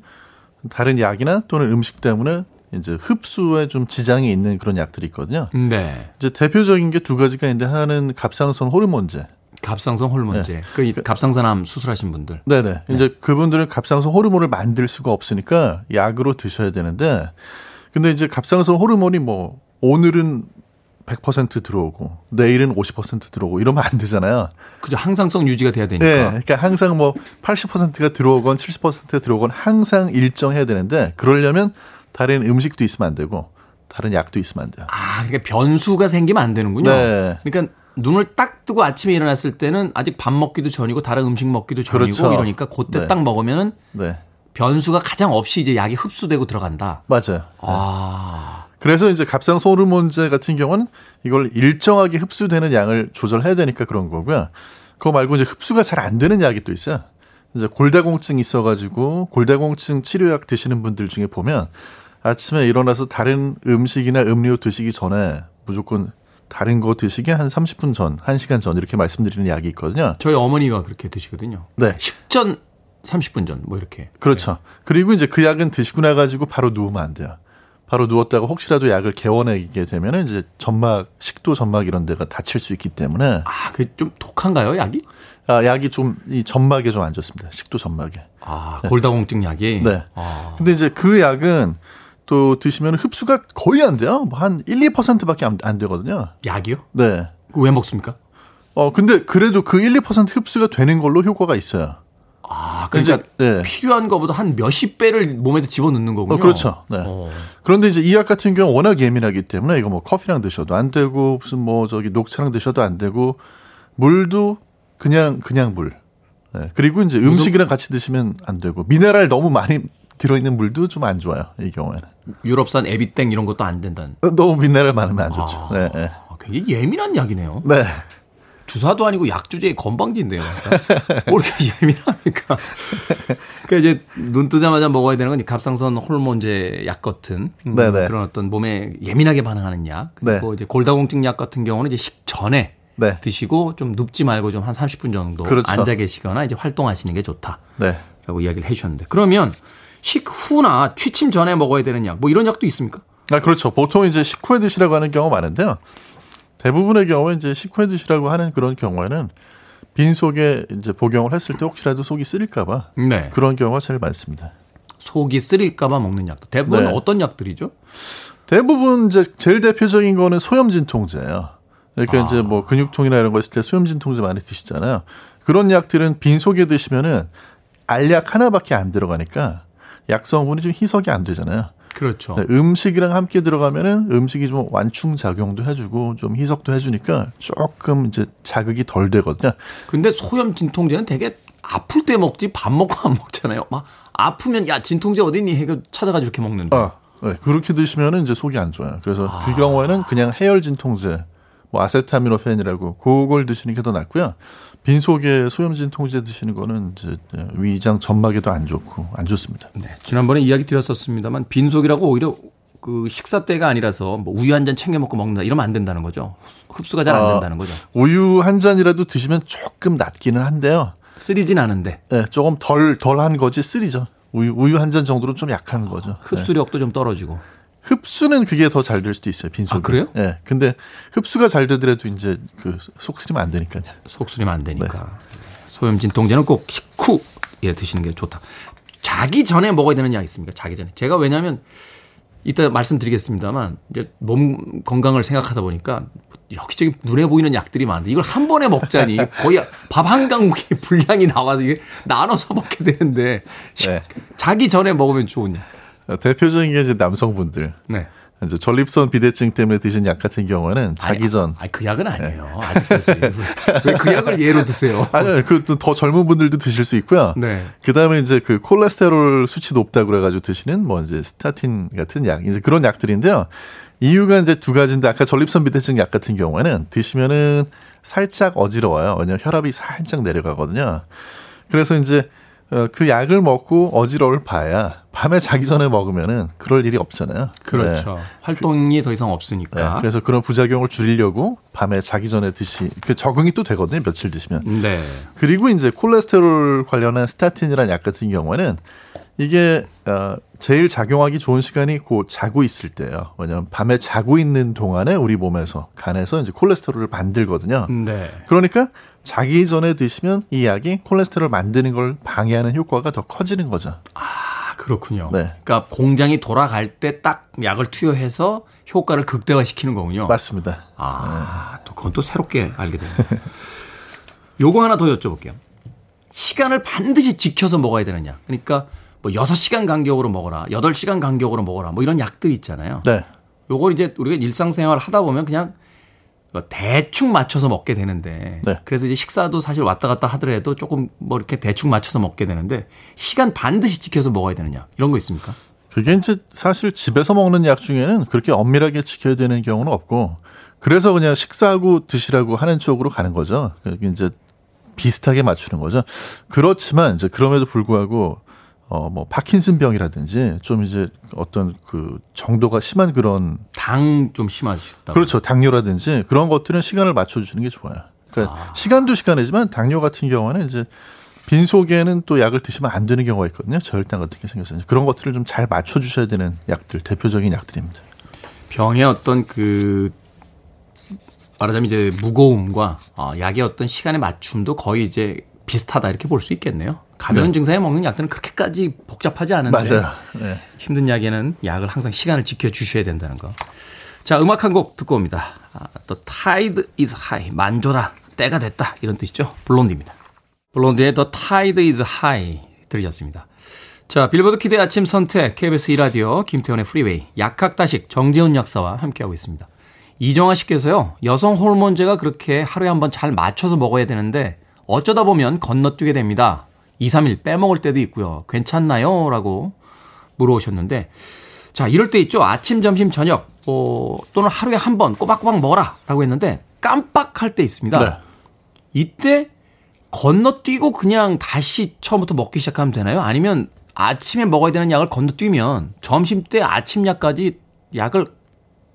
다른 약이나 또는 음식 때문에 이제 흡수에 좀 지장이 있는 그런 약들이 있거든요. 네. 이제 대표적인 게 두 가지가 있는데 하나는 갑상선 호르몬제. 갑상선 호르몬제. 그이 갑상선암 수술하신 분들. 네네. 이제 그분들은 갑상선 호르몬을 만들 수가 없으니까 약으로 드셔야 되는데, 근데 이제 갑상선 호르몬이 뭐 오늘은 100% 들어오고 내일은 50% 들어오고 이러면 안 되잖아요. 그죠. 항상성 유지가 돼야 되니까. 네, 그러니까 항상 뭐 80%가 들어오건 70%가 들어오건 항상 일정해야 되는데 그러려면 다른 음식도 있으면 안 되고 다른 약도 있으면 안 돼요. 아, 그러니까 변수가 생기면 안 되는군요. 네. 그러니까 눈을 딱 뜨고 아침에 일어났을 때는 아직 밥 먹기도 전이고 다른 음식 먹기도 전이고 그렇죠. 이러니까 그때 네. 딱 먹으면은 네, 변수가 가장 없이 이제 약이 흡수되고 들어간다. 맞아요. 아, 그래서 이제 갑상선 호르몬제 같은 경우는 이걸 일정하게 흡수되는 양을 조절해야 되니까 그런 거고요. 그거 말고 이제 흡수가 잘 안 되는 약이 또 있어요. 이제 골다공증 있어가지고 골다공증 치료약 드시는 분들 중에 보면 아침에 일어나서 다른 음식이나 음료 드시기 전에 무조건 다른 거 드시기 한 30분 전, 1시간 전 이렇게 말씀드리는 약이 있거든요. 저희 어머니가 그렇게 드시거든요. 네. 식전 30분 전 뭐 이렇게. 그렇죠. 그리고 이제 그 약은 드시고 나 가지고 바로 누우면 안 돼요. 바로 누웠다가 혹시라도 약을 개원하게 되면은 이제 점막, 식도 점막 이런 데가 다칠 수 있기 때문에 아, 그 좀 독한가요, 약이? 아, 약이 좀 이 점막에 좀 안 좋습니다. 식도 점막에. 아, 골다공증 약이. 네. 아, 근데 이제 그 약은 또 드시면 흡수가 거의 안 돼요. 뭐 한 1, 2%밖에 안, 안 되거든요. 약이요? 네. 왜 먹습니까? 어, 근데 그래도 그 1, 2% 흡수가 되는 걸로 효과가 있어요. 아, 그러니까 이제, 네. 필요한 것보다 한 몇십 배를 몸에 집어넣는 거군요. 어, 그렇죠. 네. 어. 그런데 이제 이 약 같은 경우 는 워낙 예민하기 때문에 이거 뭐 커피랑 드셔도 안 되고 무슨 뭐 저기 녹차랑 드셔도 안 되고 물도 그냥 그냥 물. 네. 그리고 이제 음식이랑 같이 드시면 안 되고 미네랄 너무 많이 들어있는 물도 좀 안 좋아요. 이 경우에는 유럽산 에비땡 이런 것도 안 된다는. 너무 미네랄 많으면 안 좋죠. 네, 네. 아, 굉장히 예민한 약이네요. 네. 주사도 아니고 약 주제에 건방진데요. 뭐 이렇게 예민합니까? 그 이제 눈 뜨자마자 먹어야 되는 건이 갑상선 호르몬제 약 같은 음, 네네. 그런 어떤 몸에 예민하게 반응하는 약 그리고 이제 골다공증 약 같은 경우는 이제 식전에 네. 드시고 좀 눕지 말고 좀 한 30분 정도 그렇죠. 앉아 계시거나 이제 활동하시는 게 좋다라고 네. 이야기를 해 주셨는데 그러면 식후나 취침 전에 먹어야 되는 약 뭐 이런 약도 있습니까? 아, 그렇죠. 보통 이제 식후에 드시라고 하는 경우가 많은데요. 대부분의 경우에 이제 식후에 드시라고 하는 그런 경우에는 빈 속에 이제 복용을 했을 때 혹시라도 속이 쓰릴까봐 네. 그런 경우가 제일 많습니다. 속이 쓰릴까봐 먹는 약도 대부분 네. 어떤 약들이죠? 대부분 이제 제일 대표적인 거는 소염 진통제예요. 그러니까 아. 이제 뭐 근육통이나 이런 거 있을 때 소염 진통제 많이 드시잖아요. 그런 약들은 빈 속에 드시면은 알약 하나밖에 안 들어가니까 약 성분이 좀 희석이 안 되잖아요. 그렇죠. 네, 음식이랑 함께 들어가면은 음식이 좀 완충 작용도 해주고 좀 희석도 해주니까 조금 이제 자극이 덜 되거든요. 근데 소염 진통제는 되게 아플 때 먹지 밥 먹고 안 먹잖아요. 막 아프면 야 진통제 어딨니 해가 찾아가지고 이렇게 먹는데. 아, 네, 그렇게 드시면은 이제 속이 안 좋아요. 그래서 그 경우에는 그냥 해열 진통제, 뭐 아세타미노펜이라고 그걸 드시는 게 더 낫고요. 빈속에 소염 진 통제 드시는 거는 이제 위장 점막에도 안 좋고 안 좋습니다. 네, 지난번에 이야기 드렸었습니다만 빈속이라고 오히려 그 식사 때가 아니라서 뭐 우유 한 잔 챙겨 먹고 먹는다 이러면 안 된다는 거죠. 흡수가 잘안 아. 된다는 거죠. 우유 한 잔이라도 드시면 조금 낫기는 한데요. 쓰리진 않은데 네, 조금 덜 덜한 거지 쓰리죠. 우유 우유 한 잔 정도로 좀 약한 거죠. 네. 흡수력도 좀 떨어지고. 흡수는 그게 더 잘 될 수도 있어요. 빈속. 아, 그래요? 예. 근데 흡수가 잘 되더라도 이제 그 속쓰리면 안 되니까요. 속쓰리면 안 되니까. 소염 진통제는 꼭 식후에 드시는 게 좋다. 자기 전에 먹어야 되는 약 있습니까? 자기 전에. 제가 왜냐하면 이따 말씀드리겠습니다만 이제 몸 건강을 생각하다 보니까 여기저기 눈에 보이는 약들이 많은데 이걸 한 번에 먹자니 거의 밥 한 강국의 분량이 나와서 이게 나눠서 먹게 되는데 네. 자기 전에 먹으면 좋은 약. 어, 대표적인 게 이제 남성분들. 네. 이제 전립선 비대증 때문에 드신 약 같은 경우는 자기 전 아니 그 약은 아니에요. 아직까지 왜그 약을 예로 드세요? 아니요, 그더 젊은 분들도 드실 수 있고요. 네. 그 다음에 이제 그 콜레스테롤 수치 높다 그래가지고 드시는 뭐 이제 스타틴 같은 약, 이제 그런 약들인데요. 이유가 이제 두 가지인데 아까 전립선 비대증 약 같은 경우에는 드시면은 살짝 어지러워요. 왜냐면 혈압이 살짝 내려가거든요. 그래서 이제 어, 그 약을 먹고 어지러울 바야 밤에 자기 전에 먹으면은 그럴 일이 없잖아요. 그렇죠. 네. 활동이 더 이상 네, 없으니까. 그래서 그런 부작용을 줄이려고 밤에 자기 전에 드시 그 적응이 또 되거든요. 며칠 드시면. 네. 그리고 이제 콜레스테롤 관련한 스타틴이라는 약 같은 경우에는 이게 어, 제일 작용하기 좋은 시간이 곧 자고 있을 때예요. 왜냐하면 밤에 자고 있는 동안에 우리 몸에서 간에서 이제 콜레스테롤을 만들거든요. 네. 그러니까 자기 전에 드시면 이 약이 콜레스테롤 만드는 걸 방해하는 효과가 더 커지는 거죠. 아, 그렇군요. 네. 그러니까 공장이 돌아갈 때 딱 약을 투여해서 효과를 극대화시키는 거군요. 맞습니다. 아, 또 그건 또 새롭게 알게 되네요. 요거 하나 더 여쭤볼게요. 시간을 반드시 지켜서 먹어야 되느냐. 그러니까 뭐 6시간 간격으로 먹어라. 8시간 간격으로 먹어라. 뭐 이런 약들 있잖아요. 네. 요걸 이제 우리가 일상생활 하다 보면 그냥 대충 맞춰서 먹게 되는데 네. 그래서 이제 식사도 사실 왔다 갔다 하더라도 조금 뭐 이렇게 대충 맞춰서 먹게 되는데 시간 반드시 지켜서 먹어야 되느냐 이런 거 있습니까? 그게 이제 사실 집에서 먹는 약 중에는 그렇게 엄밀하게 지켜야 되는 경우는 없고 그래서 그냥 식사하고 드시라고 하는 쪽으로 가는 거죠. 그게 이제 비슷하게 맞추는 거죠. 그렇지만 이제 그럼에도 불구하고 어 뭐 파킨슨병이라든지 좀 이제 어떤 그 정도가 심한 그런 당 좀 심하시다. 그렇죠 당뇨라든지 그런 것들은 시간을 맞춰주는 게 좋아요. 그러니까 시간도 시간이지만 당뇨 같은 경우는 이제 빈속에는 또 약을 드시면 안 되는 경우가 있거든요. 저혈당 같은 게 생겨서 그런 것들을 좀 잘 맞춰주셔야 되는 약들 대표적인 약들입니다. 병의 어떤 그 말하자면 이제 무거움과 어, 약의 어떤 시간의 맞춤도 거의 이제 비슷하다 이렇게 볼 수 있겠네요. 가벼운 네. 증상에 먹는 약들은 그렇게까지 복잡하지 않은데 맞아요. 네. 힘든 약에는 약을 항상 시간을 지켜 주셔야 된다는 거. 자, 음악 한 곡 듣고 옵니다. 아, The Tide is High. 만조라. 때가 됐다. 이런 뜻이죠. 블론디입니다. 블론디의 The Tide is High 들으셨습니다. 자, 빌보드 키드 아침 선택 KBS 2라디오 김태훈의 프리웨이 약학다식 정재훈 약사와 함께하고 있습니다. 이정아 씨께서요. 여성 호르몬제가 그렇게 하루에 한 번 잘 맞춰서 먹어야 되는데 어쩌다 보면 건너뛰게 됩니다. 2, 3일 빼먹을 때도 있고요. 괜찮나요? 라고 물어오셨는데 자, 이럴 때 있죠. 아침, 점심, 저녁 어, 또는 하루에 한 번 꼬박꼬박 먹어라 라고 했는데 깜빡할 때 있습니다. 네. 이때 건너뛰고 그냥 다시 처음부터 먹기 시작하면 되나요? 아니면 아침에 먹어야 되는 약을 건너뛰면 점심 때 아침 약까지 약을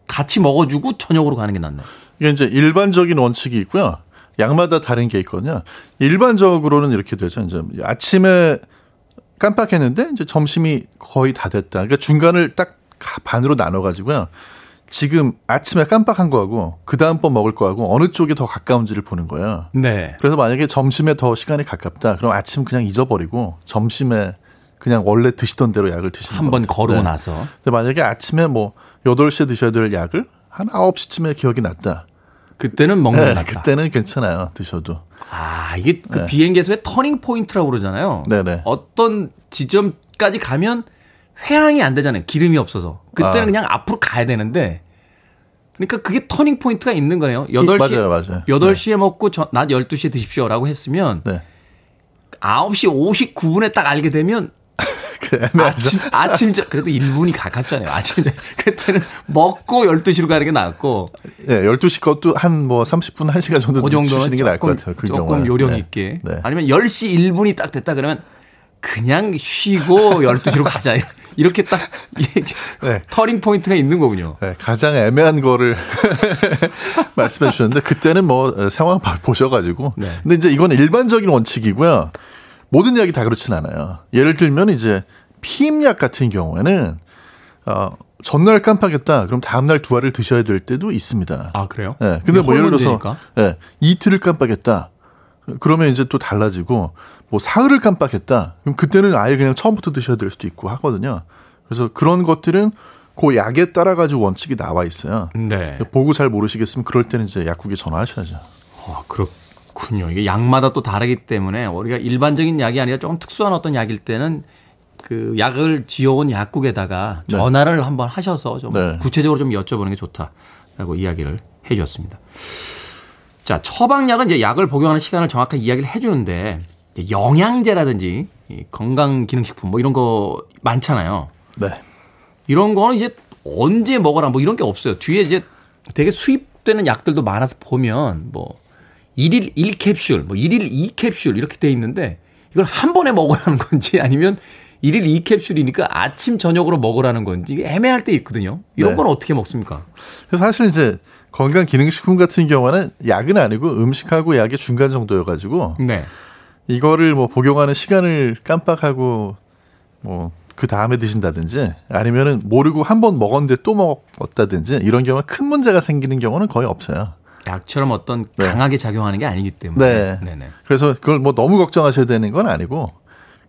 같이 먹어주고 저녁으로 가는 게 낫나요? 이게 이제 일반적인 원칙이 있고요. 약마다 다른 게 있거든요. 일반적으로는 이렇게 되죠. 이제 아침에 깜빡했는데 이제 점심이 거의 다 됐다. 그러니까 중간을 딱 가- 반으로 나눠 가지고요. 지금 아침에 깜빡한 거하고 그 다음번 먹을 거하고 어느 쪽이 더 가까운지를 보는 거예요. 네. 그래서 만약에 점심에 더 시간이 가깝다. 그럼 아침 그냥 잊어버리고 점심에 그냥 원래 드시던 대로 약을 드시는 한번 겁니다. 거르고 네. 나서. 근데 만약에 아침에 뭐 8시에 드셔야 될 약을 한 9시쯤에 기억이 났다. 그때는 먹는 게 네. 그때는 괜찮아요. 드셔도. 아, 이게 그 네. 비행기에서의 turning point라고 그러잖아요. 네네. 어떤 지점까지 가면 회항이 안 되잖아요. 기름이 없어서. 그때는 아. 그냥 앞으로 가야 되는데 그러니까 그게 turning point가 있는 거네요. 8시 맞아요, 맞아요. 8시에 먹고 저, 낮 12시에 드십시오라고 했으면 네. 9시 59분에 딱 알게 되면. 아침, 아침, 저, 그래도 1분이 가깝잖아요. 아침, 저- 그때는 먹고 12시로 가는 게 낫고, 네, 12시 것도 한 뭐 30분, 1시간 정도 그 드시는 게 나을 것 같아요. 그 조금 경우는. 요령 네. 있게. 네. 아니면 10시 1분이 딱 됐다 그러면 그냥 쉬고 12시로 가자. 이렇게 딱 네. turning point가 있는 거군요. 네, 가장 애매한 거를 말씀해 주셨는데 그때는 뭐 어, 상황 봐- 보셔가지고. 네. 근데 이제 이건 일반적인 원칙이고요. 모든 약이 다 그렇진 않아요. 예를 들면 이제 피임약 같은 경우에는 어, 전날 깜빡했다. 그럼 다음날 두 알을 드셔야 될 때도 있습니다. 아, 그래요? 네, 근데 뭐 예를 들어서. 네, 이틀을 깜빡했다. 그러면 이제 또 달라지고 뭐 사흘을 깜빡했다. 그럼 그때는 아예 그냥 처음부터 드셔야 될 수도 있고 하거든요. 그래서 그런 것들은 그 약에 따라 가지고 원칙이 나와 있어요. 네. 보고 잘 모르시겠으면 그럴 때는 이제 약국에 전화하셔야죠. 아, 그렇 군요. 이게 약마다 또 다르기 때문에 우리가 일반적인 약이 아니라 조금 특수한 어떤 약일 때는 그 약을 지어온 약국에다가 네. 전화를 한번 하셔서 좀 네. 구체적으로 좀 여쭤보는 게 좋다라고 이야기를 해 주셨습니다. 자, 처방약은 이제 약을 복용하는 시간을 정확하게 이야기를 해 주는데 영양제라든지 이 건강 기능식품 뭐 이런 거 많잖아요. 네. 이런 거는 이제 언제 먹어라 뭐 이런 게 없어요. 뒤에 이제 되게 수입되는 약들도 많아서 보면 뭐 1일 1캡슐, 뭐 1일 2캡슐 이렇게 돼 있는데 이걸 한 번에 먹으라는 건지 아니면 1일 2캡슐이니까 아침 저녁으로 먹으라는 건지 애매할 때 있거든요. 이런 네. 건 어떻게 먹습니까? 그래서 사실 이제 건강 기능식품 같은 경우는 약은 아니고 음식하고 약의 중간 정도여 가지고 네. 이거를 뭐 복용하는 시간을 깜빡하고 뭐 그 다음에 드신다든지 아니면은 모르고 한 번 먹었는데 또 먹었다든지 이런 경우는 큰 문제가 생기는 경우는 거의 없어요. 약처럼 어떤 네. 강하게 작용하는 게 아니기 때문에. 네. 네네. 그래서 그걸 뭐 너무 걱정하셔야 되는 건 아니고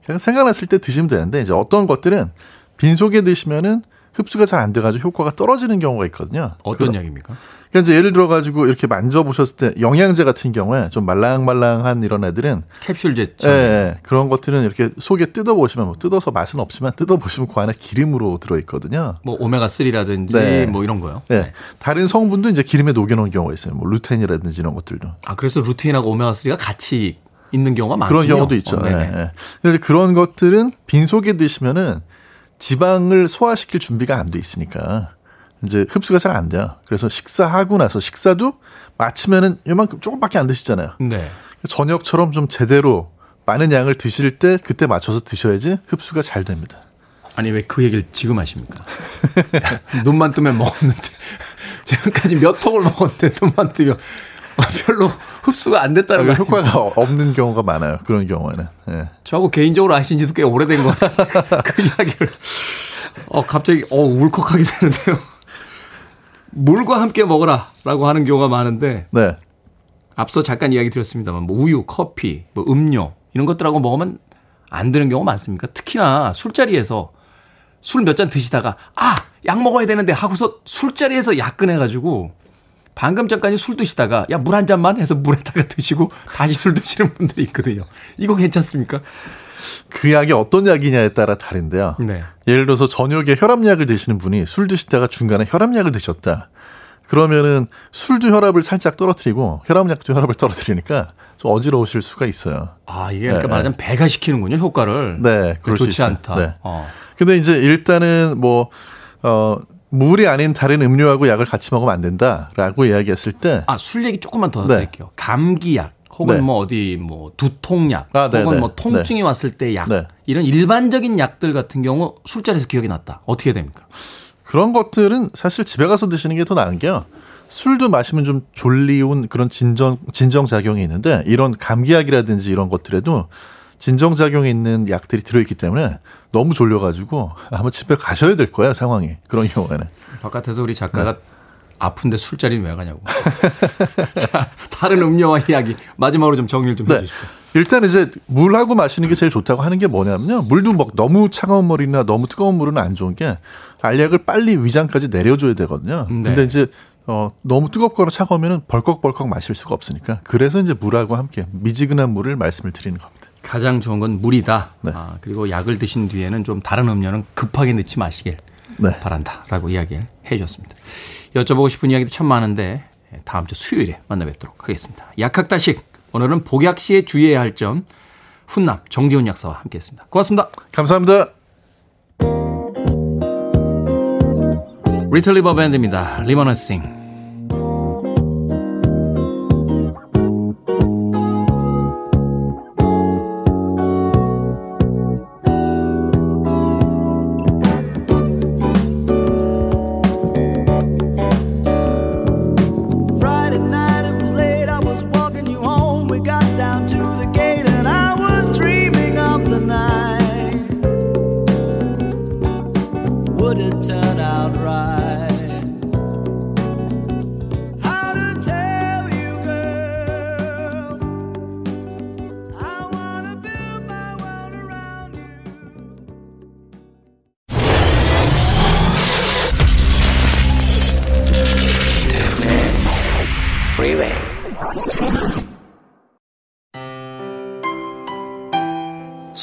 그냥 생각났을 때 드시면 되는데 이제 어떤 것들은 빈속에 드시면은 흡수가 잘 안 돼가지고 효과가 떨어지는 경우가 있거든요. 어떤 그런- 약입니까? 그러니까 이제 예를 들어가지고 이렇게 만져보셨을 때 영양제 같은 경우에 좀 말랑말랑한 이런 애들은 예, 캡슐제처럼. 예, 그런 것들은 이렇게 속에 뜯어보시면 뭐 뜯어서 맛은 없지만 뜯어보시면 그 안에 기름으로 들어있거든요. 뭐 오메가 3라든지 네. 뭐 이런 거요. 예, 다른 성분도 이제 기름에 녹여놓은 경우가 있어요. 뭐 루테인이라든지 이런 것들도. 아 그래서 루테인하고 오메가 3가 같이 있는 경우가 많군요. 그런 경우도 있죠. 어, 예, 네네. 예. 그래서 그런 것들은 빈속에 드시면은 지방을 소화시킬 준비가 안 돼 있으니까 이제 흡수가 잘 안 돼요. 그래서 식사하고 나서 식사도 마치면은 이만큼 조금밖에 안 드시잖아요. 네. 저녁처럼 좀 제대로 많은 양을 드실 때 그때 맞춰서 드셔야지 흡수가 잘 됩니다. 아니 왜 그 얘기를 지금 하십니까? 눈만 뜨면 먹었는데 지금까지 몇 통을 먹었는데 눈만 뜨면 별로 흡수가 안 됐다는 거 아닙니까? 효과가 없는 경우가 많아요. 그런 경우에는. 예. 저하고 개인적으로 아신 지도 꽤 오래된 것 같아요. 그 이야기를 어 갑자기 어 울컥하게 되는데요. 물과 함께 먹어라 라고 하는 경우가 많은데 네. 앞서 잠깐 이야기 드렸습니다만 뭐 우유, 커피, 뭐 음료 이런 것들하고 먹으면 안 되는 경우 많습니까? 특히나 술자리에서 술 몇 잔 드시다가 아, 약 먹어야 되는데 하고서 술자리에서 약 꺼내가지고 방금 전까지 술 드시다가 야 물 한 잔만 해서 물에다가 드시고 다시 술 드시는 분들이 있거든요. 이거 괜찮습니까? 그 약이 어떤 약이냐에 따라 다른데요. 네. 예를 들어서 저녁에 혈압약을 드시는 분이 술 드시다가 중간에 혈압약을 드셨다. 그러면은 술도 혈압을 살짝 떨어뜨리고 혈압약도 혈압을 떨어뜨리니까 좀 어지러우실 수가 있어요. 아 이게 그러니까 네, 말하자면 배가 시키는군요 효과를. 네, 수 좋지. 않다. 네. 어. 근데 이제 일단은 뭐, 어, 물이 아닌 다른 음료하고 약을 같이 먹으면 안 된다라고 이야기했을 때. 아, 술 얘기 조금만 더 네. 드릴게요. 감기약 혹은 네. 뭐 어디 뭐 두통약 아, 네, 혹은 네. 뭐 통증이 왔을 때약 네. 이런 일반적인 약들 같은 경우 술자리에서 기억이 났다. 어떻게 됩니까? 그런 것들은 사실 집에 가서 드시는 게 더 나은 게요. 술도 마시면 좀 졸리운 그런 진정, 진정 작용이 있는데 이런 감기약이라든지 이런 것들에도 진정작용이 있는 약들이 들어있기 때문에 너무 졸려가지고 아마 집에 가셔야 될 거예요, 상황이. 그런 경우에는. 바깥에서 우리 작가가 네. 아픈데 술자리는 왜 가냐고. 자, 다른 음료와 이야기 마지막으로 좀 정리를 좀 네. 해주십시오. 일단 이제 물하고 마시는 게 제일 좋다고 하는 게 뭐냐면요. 물도 막 너무 차가운 물이나 너무 뜨거운 물은 안 좋은 게 알약을 빨리 위장까지 내려줘야 되거든요. 네. 근데 이제 어, 너무 뜨겁거나 차가우면은 벌컥벌컥 마실 수가 없으니까 그래서 이제 물하고 함께 미지근한 물을 말씀을 드리는 겁니다. 가장 좋은 건 물이다. 네. 아, 그리고 약을 드신 뒤에는 좀 다른 음료는 급하게 넣지 마시길 네. 바란다라고 이야기를 해 주셨습니다. 여쭤보고 싶은 이야기도 참 많은데 다음 주 수요일에 만나 뵙도록 하겠습니다. 약학다식 오늘은 복약 시에 주의해야 할 점 훈남 정지훈 약사와 함께했습니다. 고맙습니다. 감사합니다. 리틀 리버 밴드입니다. 리머너싱.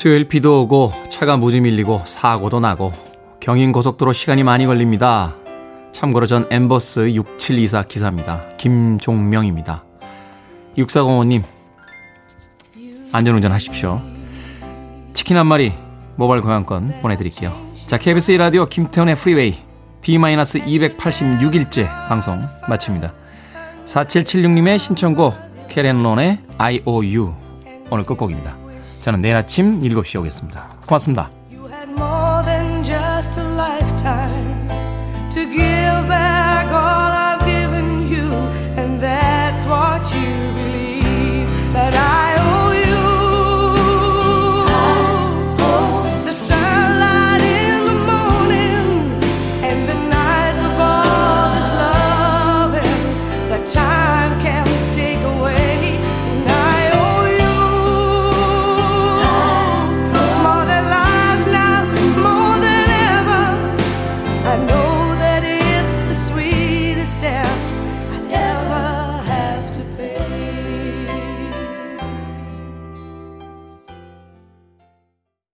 수요일 비도 오고 차가 무지 밀리고 사고도 나고 경인 고속도로 시간이 많이 걸립니다. 참고로 전 엠버스 6724 기사입니다. 김종명입니다. 6405님 안전운전 하십시오. 치킨 한 마리 모바일 교환권 보내드릴게요. 자 KBS 1라디오 김태훈의 프리웨이 D-286일째 방송 마칩니다. 4776님의 신청곡 캐렌론의 IOU 오늘 끝곡입니다. 저는 내일 아침 7시에 오겠습니다. 고맙습니다.